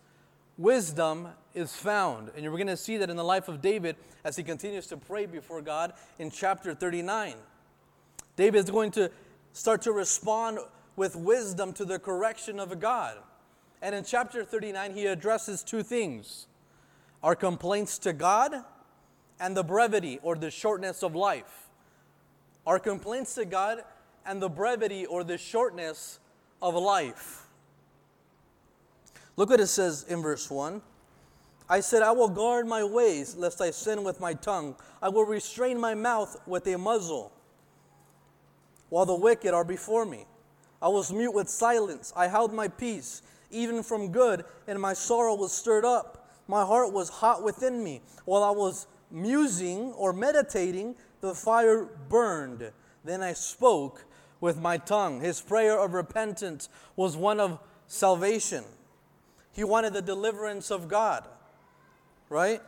wisdom is found. And you're going to see that in the life of David as he continues to pray before God in chapter 39. David is going to start to respond with wisdom to the correction of God. And in chapter 39, he addresses two things our complaints to God and the brevity or the shortness of life. Our complaints to God and the brevity or the shortness of life. Look what it says in verse 1. I said, I will guard my ways, lest I sin with my tongue. I will restrain my mouth with a muzzle, while the wicked are before me. I was mute with silence. I held my peace, even from good, and my sorrow was stirred up. My heart was hot within me. While I was musing or meditating, the fire burned. Then I spoke with my tongue. His prayer of repentance was one of salvation. He wanted the deliverance of God, right?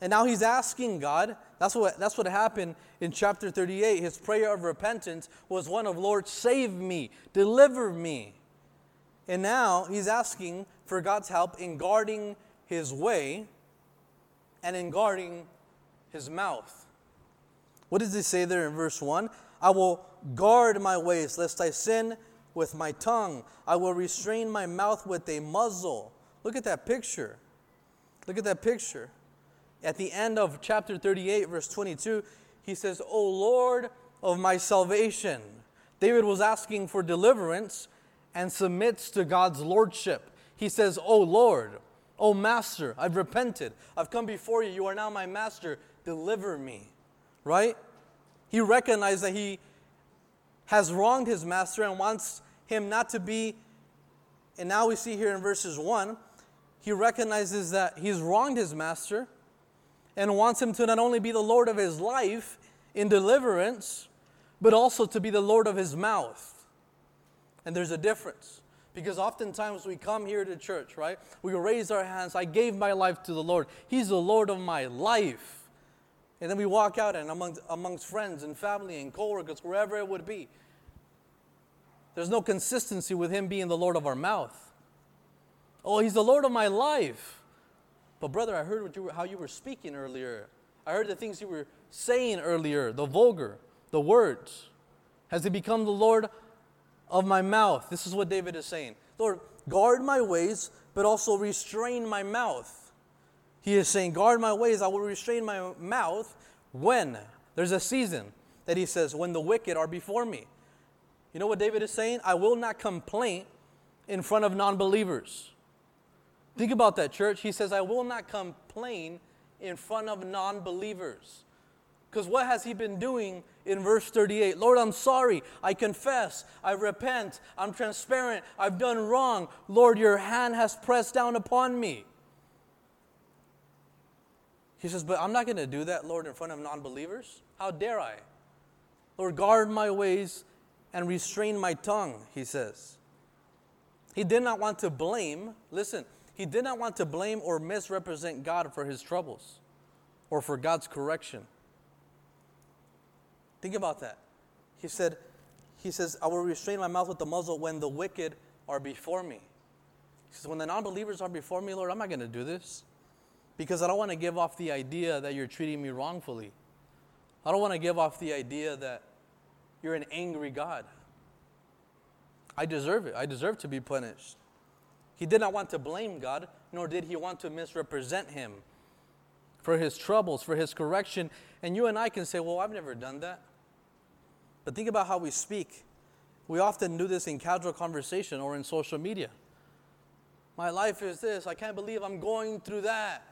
And now he's asking God. That's what, that's what happened in chapter 38. His prayer of repentance was one of, Lord, save me, deliver me. And now he's asking for God's help in guarding his way and in guarding his mouth. What does he say there in verse 1? I will guard my ways lest I sin with my tongue. I will restrain my mouth with a muzzle. Look at that picture. Look at that picture. At the end of chapter 38, verse 22, he says, O Lord of my salvation. David was asking for deliverance and submits to God's lordship. He says, O Lord, O Master, I've repented. I've come before you. You are now my Master. Deliver me. Right? He recognized that he has wronged his master and wants him not to be. And now we see here in verses 1 he recognizes that he's wronged his master and wants him to not only be the Lord of his life in deliverance, but also to be the Lord of his mouth. And there's a difference. Because oftentimes we come here to church, right? We raise our hands. I gave my life to the Lord. He's the Lord of my life. And then we walk out and amongst, amongst friends and family and coworkers, wherever it would be. There's no consistency with Him being the Lord of our mouth. Oh, he's the Lord of my life. But, brother, I heard you were, how you were speaking earlier. I heard the things you were saying earlier, the vulgar, the words. Has he become the Lord of my mouth? This is what David is saying. Lord, guard my ways, but also restrain my mouth. He is saying, Guard my ways, I will restrain my mouth when? There's a season that he says, When the wicked are before me. You know what David is saying? I will not complain in front of non believers. Think about that, church. He says, I will not complain in front of non believers. Because what has he been doing in verse 38? Lord, I'm sorry. I confess. I repent. I'm transparent. I've done wrong. Lord, your hand has pressed down upon me. He says, But I'm not going to do that, Lord, in front of non believers. How dare I? Lord, guard my ways and restrain my tongue, he says. He did not want to blame, listen, he did not want to blame or misrepresent God for his troubles or for God's correction. Think about that. He said, he says, I will restrain my mouth with the muzzle when the wicked are before me. He says, when the non believers are before me, Lord, I'm not going to do this because I don't want to give off the idea that you're treating me wrongfully. I don't want to give off the idea that you're an angry God. I deserve it. I deserve to be punished. He did not want to blame God, nor did he want to misrepresent him for his troubles, for his correction. And you and I can say, Well, I've never done that. But think about how we speak. We often do this in casual conversation or in social media. My life is this. I can't believe I'm going through that.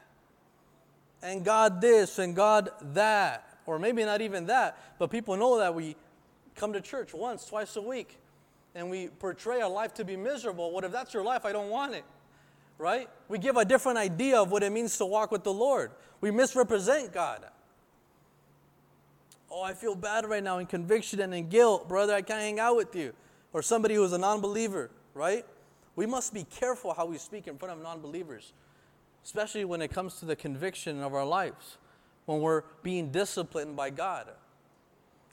And God this and God that. Or maybe not even that, but people know that we come to church once, twice a week and we portray our life to be miserable, what if that's your life? I don't want it. Right? We give a different idea of what it means to walk with the Lord. We misrepresent God. Oh, I feel bad right now in conviction and in guilt. Brother, I can't hang out with you. Or somebody who's a non believer, right? We must be careful how we speak in front of non believers, especially when it comes to the conviction of our lives, when we're being disciplined by God.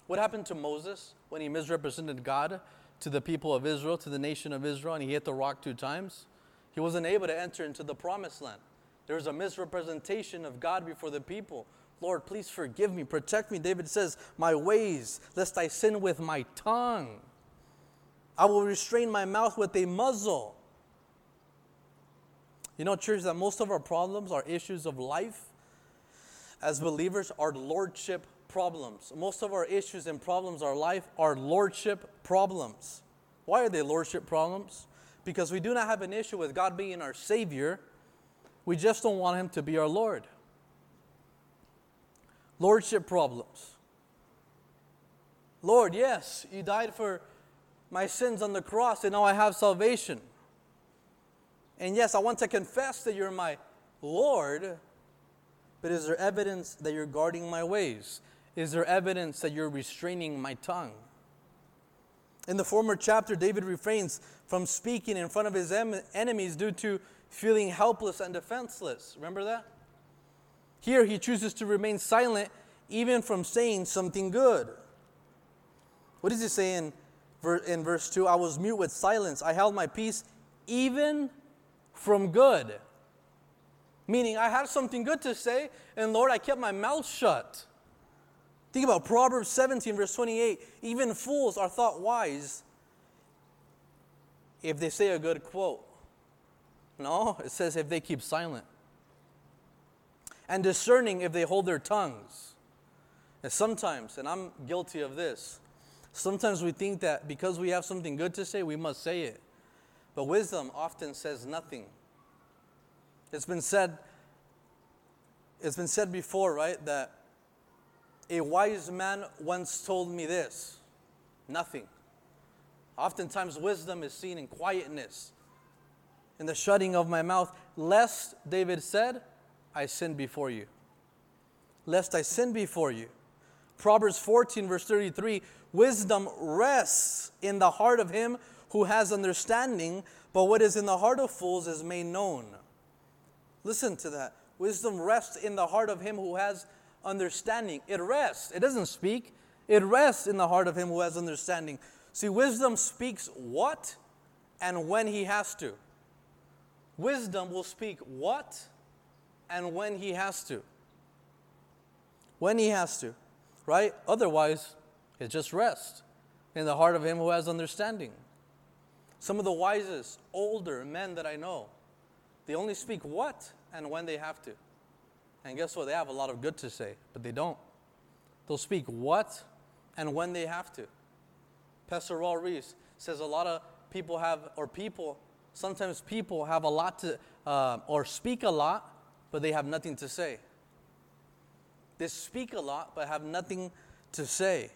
What happened to Moses when he misrepresented God? to the people of Israel, to the nation of Israel, and he hit the rock two times, he wasn't able to enter into the promised land. There was a misrepresentation of God before the people. Lord, please forgive me, protect me. David says, My ways, lest I sin with my tongue. I will restrain my mouth with a muzzle. You know, church, that most of our problems are issues of life as believers are lordship problems. Most of our issues and problems our life are lordship problems. Why are they lordship problems? Because we do not have an issue with God being our Savior, we just don't want Him to be our Lord. Lordship problems. Lord, yes, you died for my sins on the cross, and now I have salvation. And yes, I want to confess that you're my Lord, but is there evidence that you're guarding my ways? Is there evidence that you're restraining my tongue? In the former chapter, David refrains from speaking in front of his em- enemies due to feeling helpless and defenseless. Remember that? Here, he chooses to remain silent even from saying something good. What does he say in, in verse 2? I was mute with silence. I held my peace even from good. Meaning, I had something good to say, and Lord, I kept my mouth shut. Think about Proverbs 17, verse 28. Even fools are thought wise if they say a good quote. No, it says if they keep silent. And discerning if they hold their tongues. And sometimes, and I'm guilty of this, sometimes we think that because we have something good to say, we must say it. But wisdom often says nothing. It's been said, it's been said before, right, that a wise man once told me this nothing. Oftentimes, wisdom is seen in quietness, in the shutting of my mouth, lest, David said, I sin before you. Lest I sin before you. Proverbs 14, verse 33 Wisdom rests in the heart of him who has understanding, but what is in the heart of fools is made known. Listen to that. Wisdom rests in the heart of him who has understanding. It rests, it doesn't speak, it rests in the heart of him who has understanding. See, wisdom speaks what and when he has to. Wisdom will speak what and when he has to. When he has to, right? Otherwise, it just rests in the heart of him who has understanding. Some of the wisest, older men that I know, they only speak what and when they have to. And guess what? They have a lot of good to say, but they don't. They'll speak what and when they have to. Pastor Raul Ries says a lot of people have, or people sometimes people have a lot to, uh, or speak a lot, but they have nothing to say. They speak a lot, but have nothing to say.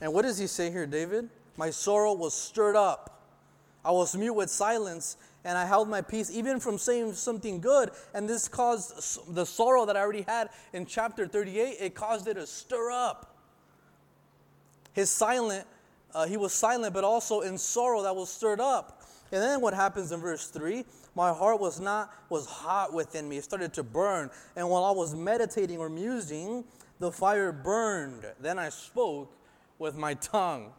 And what does he say here, David? My sorrow was stirred up. I was mute with silence, and I held my peace, even from saying something good. And this caused the sorrow that I already had in chapter 38, it caused it to stir up. His silent, uh, he was silent, but also in sorrow that was stirred up. And then what happens in verse 3? My heart was not was hot within me. It started to burn. And while I was meditating or musing, the fire burned. Then I spoke with my tongue.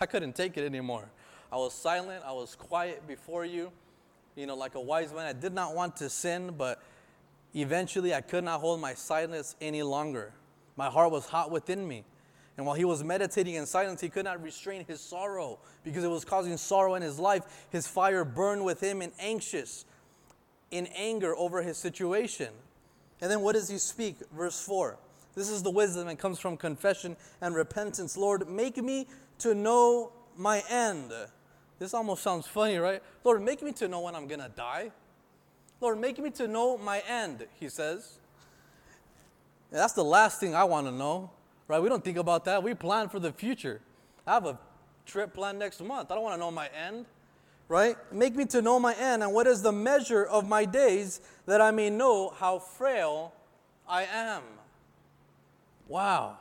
I couldn't take it anymore. I was silent, I was quiet before you, you know, like a wise man. I did not want to sin, but eventually I could not hold my silence any longer. My heart was hot within me. And while he was meditating in silence, he could not restrain his sorrow because it was causing sorrow in his life. His fire burned with him and anxious, in anger over his situation. And then what does he speak? Verse 4. This is the wisdom that comes from confession and repentance. Lord, make me to know my end. This almost sounds funny, right? Lord, make me to know when I'm going to die. Lord, make me to know my end, he says. And that's the last thing I want to know, right? We don't think about that. We plan for the future. I have a trip planned next month. I don't want to know my end, right? Make me to know my end and what is the measure of my days that I may know how frail I am. Wow.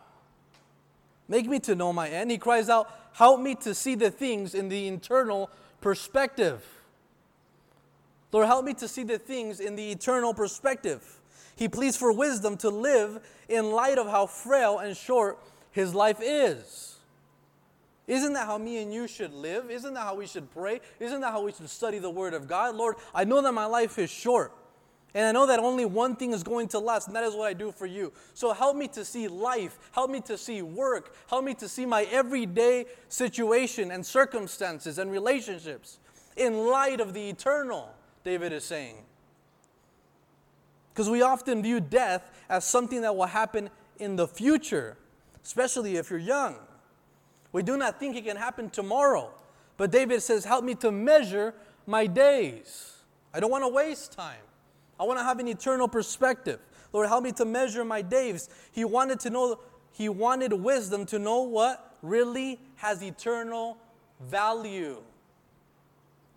Make me to know my end. He cries out, Help me to see the things in the eternal perspective. Lord, help me to see the things in the eternal perspective. He pleads for wisdom to live in light of how frail and short his life is. Isn't that how me and you should live? Isn't that how we should pray? Isn't that how we should study the Word of God? Lord, I know that my life is short. And I know that only one thing is going to last, and that is what I do for you. So help me to see life, help me to see work, help me to see my everyday situation and circumstances and relationships in light of the eternal, David is saying. Because we often view death as something that will happen in the future, especially if you're young. We do not think it can happen tomorrow. But David says, Help me to measure my days. I don't want to waste time. I want to have an eternal perspective. Lord, help me to measure my days. He wanted to know, he wanted wisdom to know what really has eternal value.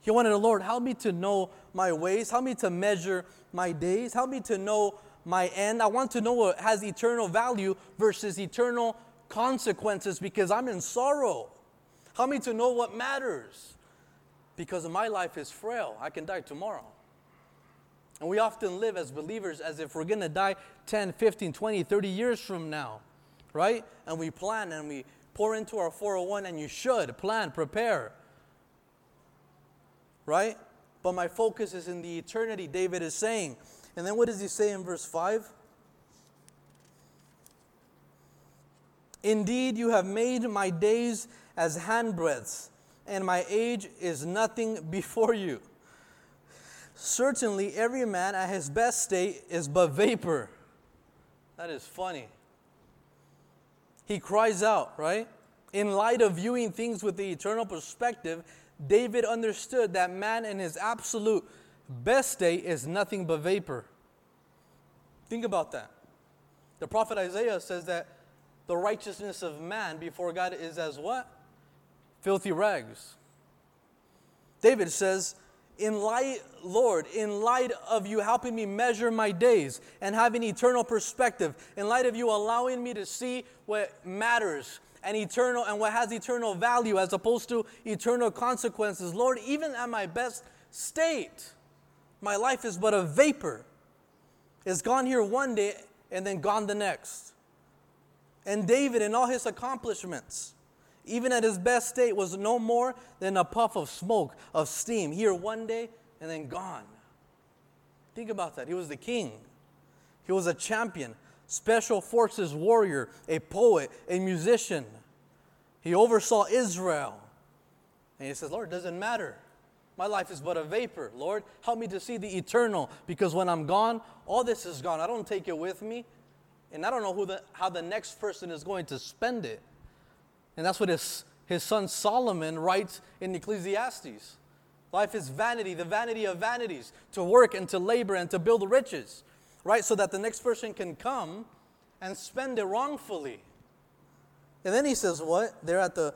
He wanted the Lord, help me to know my ways, help me to measure my days, help me to know my end. I want to know what has eternal value versus eternal consequences because I'm in sorrow. Help me to know what matters because my life is frail. I can die tomorrow. And we often live as believers as if we're going to die 10, 15, 20, 30 years from now, right? And we plan and we pour into our 401, and you should plan, prepare, right? But my focus is in the eternity, David is saying. And then what does he say in verse 5? Indeed, you have made my days as handbreadths, and my age is nothing before you. Certainly, every man at his best state is but vapor. That is funny. He cries out, right? In light of viewing things with the eternal perspective, David understood that man in his absolute best state is nothing but vapor. Think about that. The prophet Isaiah says that the righteousness of man before God is as what? Filthy rags. David says, in light, Lord, in light of you helping me measure my days and having eternal perspective, in light of you allowing me to see what matters and eternal and what has eternal value as opposed to eternal consequences, Lord, even at my best state, my life is but a vapor. It's gone here one day and then gone the next. And David, and all his accomplishments, even at his best state, was no more than a puff of smoke, of steam, here one day and then gone. Think about that. He was the king, he was a champion, special forces warrior, a poet, a musician. He oversaw Israel. And he says, Lord, it doesn't matter. My life is but a vapor. Lord, help me to see the eternal because when I'm gone, all this is gone. I don't take it with me. And I don't know who the, how the next person is going to spend it. And that's what his, his son Solomon writes in Ecclesiastes. Life is vanity, the vanity of vanities, to work and to labor and to build riches, right? So that the next person can come and spend it wrongfully. And then he says, What? There at the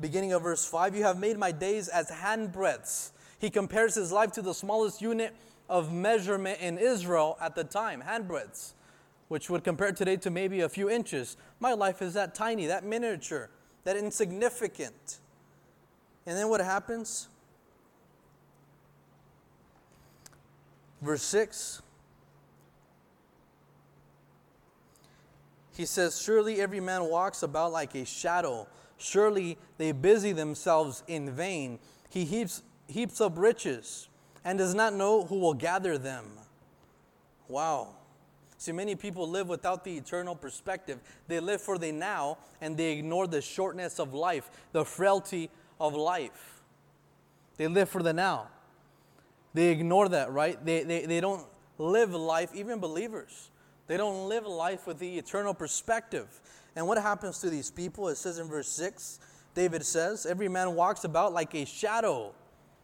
beginning of verse 5 You have made my days as handbreadths. He compares his life to the smallest unit of measurement in Israel at the time, handbreadths, which would compare today to maybe a few inches. My life is that tiny, that miniature, that insignificant. And then what happens? Verse 6 He says, Surely every man walks about like a shadow. Surely they busy themselves in vain. He heaps, heaps up riches and does not know who will gather them. Wow. See, many people live without the eternal perspective. They live for the now and they ignore the shortness of life, the frailty of life. They live for the now. They ignore that, right? They, they, they don't live life, even believers. They don't live life with the eternal perspective. And what happens to these people? It says in verse 6, David says, Every man walks about like a shadow.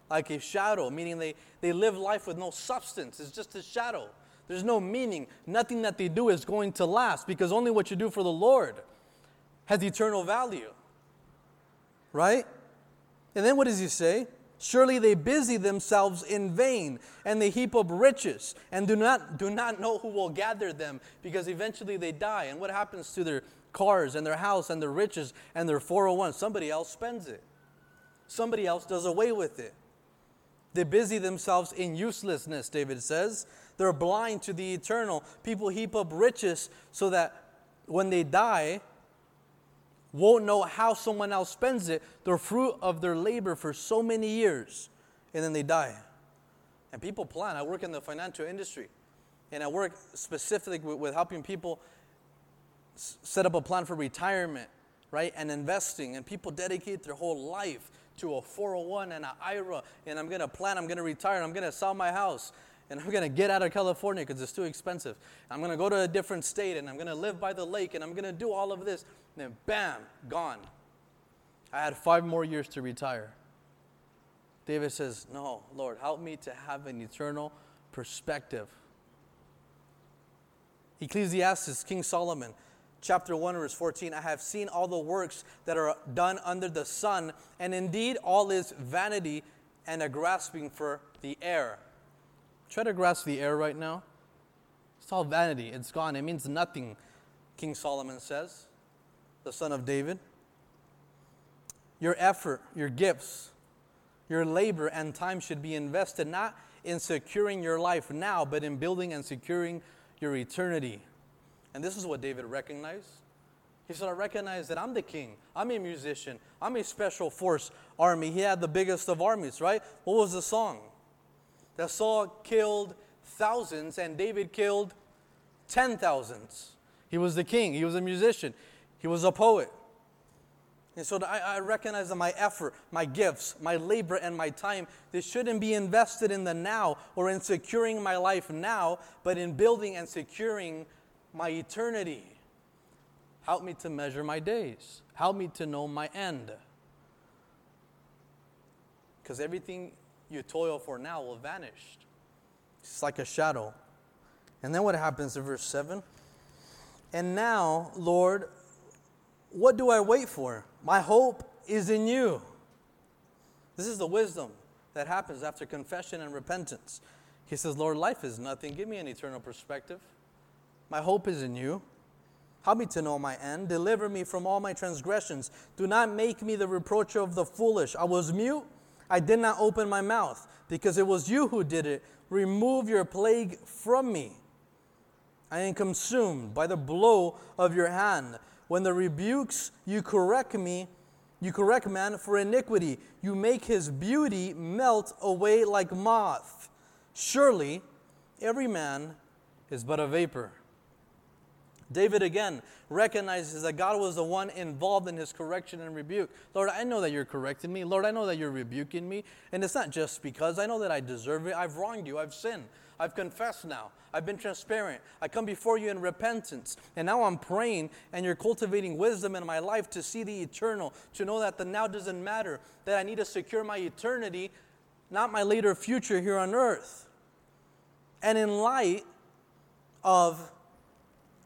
Like a shadow, meaning they, they live life with no substance. It's just a shadow. There's no meaning. Nothing that they do is going to last because only what you do for the Lord has eternal value. Right? And then what does he say? Surely they busy themselves in vain, and they heap up riches, and do not, do not know who will gather them, because eventually they die. And what happens to their cars and their house and their riches and their 401? Somebody else spends it, somebody else does away with it. They busy themselves in uselessness, David says. They're blind to the eternal. People heap up riches so that when they die, won't know how someone else spends it, the fruit of their labor for so many years, and then they die. And people plan. I work in the financial industry, and I work specifically with, with helping people s- set up a plan for retirement, right, and investing. And people dedicate their whole life to a 401 and an IRA, and I'm to plan, I'm to retire, I'm to sell my house, and I'm going to get out of California because it's too expensive. I'm going to go to a different state, and I'm going to live by the lake, and I'm going to do all of this. And then, bam, gone. I had five more years to retire. David says, No, Lord, help me to have an eternal perspective. Ecclesiastes, King Solomon, chapter 1, verse 14 I have seen all the works that are done under the sun, and indeed all is vanity and a grasping for the air. Try to grasp the air right now. It's all vanity, it's gone, it means nothing, King Solomon says, the son of David. Your effort, your gifts, your labor and time should be invested not in securing your life now, but in building and securing your eternity. And this is what David recognized. He said, I recognize that I'm the king. I'm a musician. I'm a special force army. He had the biggest of armies, right? What was the song? That Saul killed thousands and David killed ten thousands. He was the king. He was a musician. He was a poet. And so I, I, recognize that my effort, my gifts, my labor, and my time, they shouldn't be invested in the now or in securing my life now, but in building and securing my eternity. Help me to measure my days. Help me to know my end. Because everything you toil for now will vanish. It's like a shadow. And then what happens in verse 7? And now, Lord, what do I wait for? My hope is in you. This is the wisdom that happens after confession and repentance. He says, Lord, life is nothing. Give me an eternal perspective. My hope is in you. Help me to know my end. Deliver me from all my transgressions. Do not make me the reproach of the foolish. I was mute. I did not open my mouth because it was you who did it. Remove your plague from me. I am consumed by the blow of your hand. When the rebukes you correct me, you correct man for iniquity. You make his beauty melt away like moth. Surely every man is but a vapor. David again recognizes that God was the one involved in his correction and rebuke. Lord, I know that you're correcting me. Lord, I know that you're rebuking me. And it's not just because I know that I deserve it. I've wronged you. I've sinned. I've confessed now. I've been transparent. I come before you in repentance. And now I'm praying, and you're cultivating wisdom in my life to see the eternal, to know that the now doesn't matter, that I need to secure my eternity not my later future here on earth. And in light of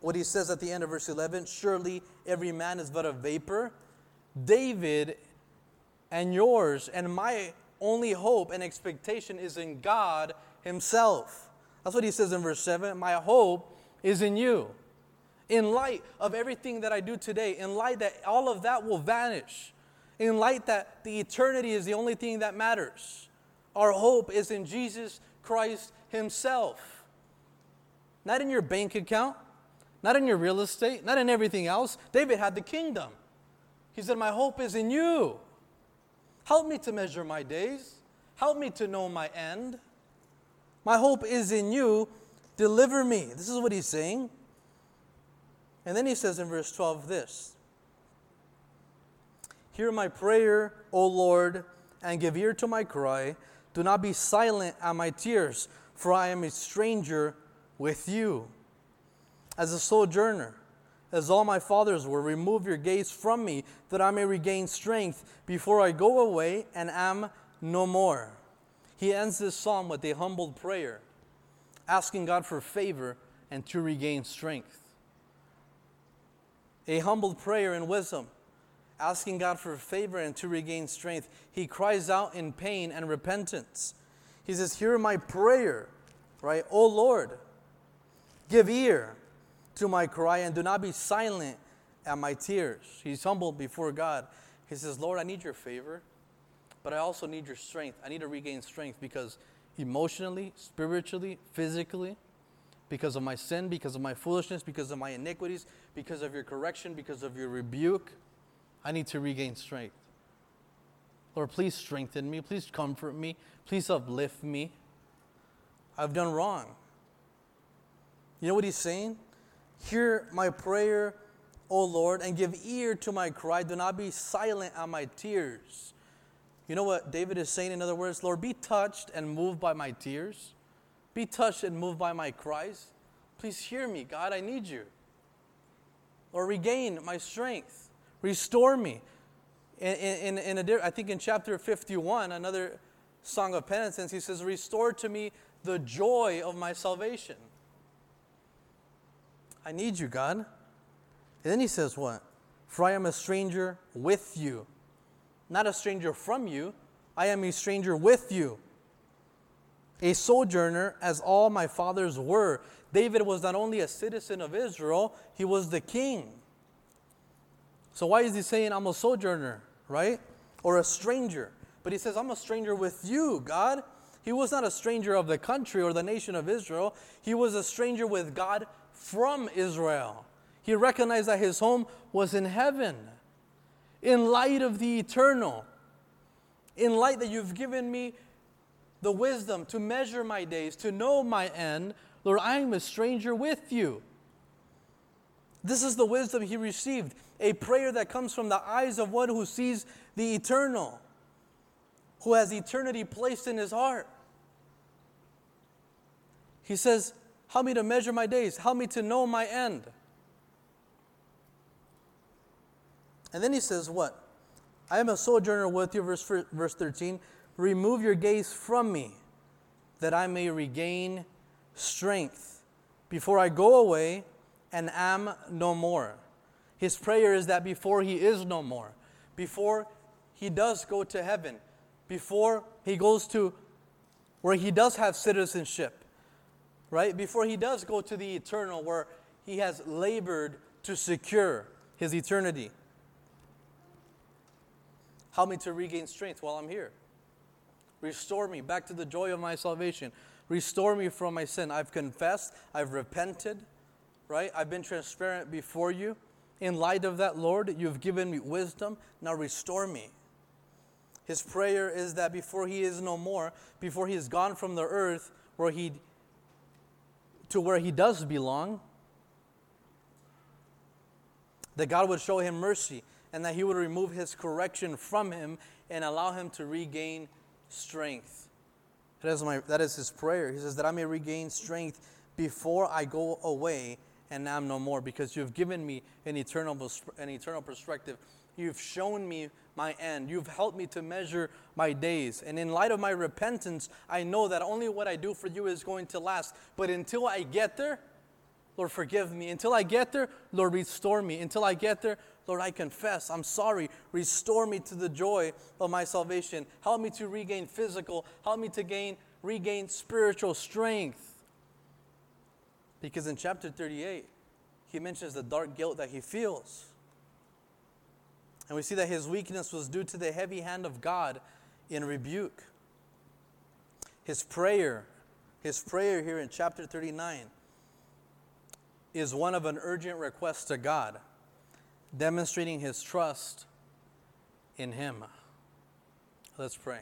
what he says at the end of verse 11 surely every man is but a vapor. David and yours and my only hope and expectation is in God Himself. That's what he says in verse 7 My hope is in you. In light of everything that I do today, in light that all of that will vanish, in light that the eternity is the only thing that matters, our hope is in Jesus Christ Himself. Not in your bank account, not in your real estate, not in everything else. David had the kingdom. He said, My hope is in you. Help me to measure my days, help me to know my end. My hope is in you. Deliver me. This is what he's saying. And then he says in verse 12 this Hear my prayer, O Lord, and give ear to my cry. Do not be silent at my tears, for I am a stranger with you. As a sojourner, as all my fathers were, remove your gaze from me, that I may regain strength before I go away and am no more. He ends this psalm with a humbled prayer, asking God for favor and to regain strength. A humbled prayer in wisdom, asking God for favor and to regain strength. He cries out in pain and repentance. He says, Hear my prayer, right? O Lord, give ear to my cry and do not be silent at my tears. He's humbled before God. He says, Lord, I need your favor. But I also need your strength. I need to regain strength because emotionally, spiritually, physically, because of my sin, because of my foolishness, because of my iniquities, because of your correction, because of your rebuke, I need to regain strength. Lord, please strengthen me. Please comfort me. Please uplift me. I've done wrong. You know what he's saying? Hear my prayer, O Lord, and give ear to my cry. Do not be silent on my tears. You know what David is saying, in other words? Lord, be touched and moved by my tears. Be touched and moved by my cries. Please hear me, God, I need you. Or regain my strength. Restore me. In, in, in a, I think in chapter 51, another song of penitence, he says, Restore to me the joy of my salvation. I need you, God. And then he says, What? For I am a stranger with you not a stranger from you. I am a stranger with you. A sojourner, as all my fathers were. David was not only a citizen of Israel, he was the king. So, why is he saying, I'm a sojourner, right? Or a stranger? But he says, I'm a stranger with you, God. He was not a stranger of the country or the nation of Israel, he was a stranger with God from Israel. He recognized that his home was in heaven in light of the eternal, in light that you've given me the wisdom to measure my days, to know my end, Lord, I am a stranger with you. This is the wisdom he received, a prayer that comes from the eyes of one who sees the eternal, who has eternity placed in his heart. He says, Help me to measure my days, help me to know my end. And then he says, What? I am a sojourner with you, verse, verse 13. Remove your gaze from me, that I may regain strength before I go away and am no more. His prayer is that before he is no more, before he does go to heaven, before he goes to where he does have citizenship, right? Before he does go to the eternal, where he has labored to secure his eternity. Help me to regain strength while I'm here. Restore me back to the joy of my salvation. Restore me from my sin. I've confessed, I've repented, right? I've been transparent before you. In light of that, Lord, you've given me wisdom. Now restore me. His prayer is that before he is no more, before he is gone from the earth, where he to where he does belong, that God would show him mercy and that He would remove His correction from him and allow him to regain strength. That is, my, that is his prayer. He says, That I may regain strength before I go away and am no more, because you have given me an eternal, an eternal perspective. You've shown me my end. You've helped me to measure my days. And in light of my repentance, I know that only what I do for you is going to last. But until I get there, Lord, forgive me. Until I get there, Lord, restore me. Until I get there, Lord, I confess. I'm sorry. Restore me to the joy of my salvation. Help me to regain physical. Help me to gain, regain spiritual strength. Because in chapter 38, he mentions the dark guilt that he feels. And we see that his weakness was due to the heavy hand of God in rebuke. His prayer, his prayer here in chapter 39 is one of an urgent request to God, demonstrating his trust in him. Let's pray.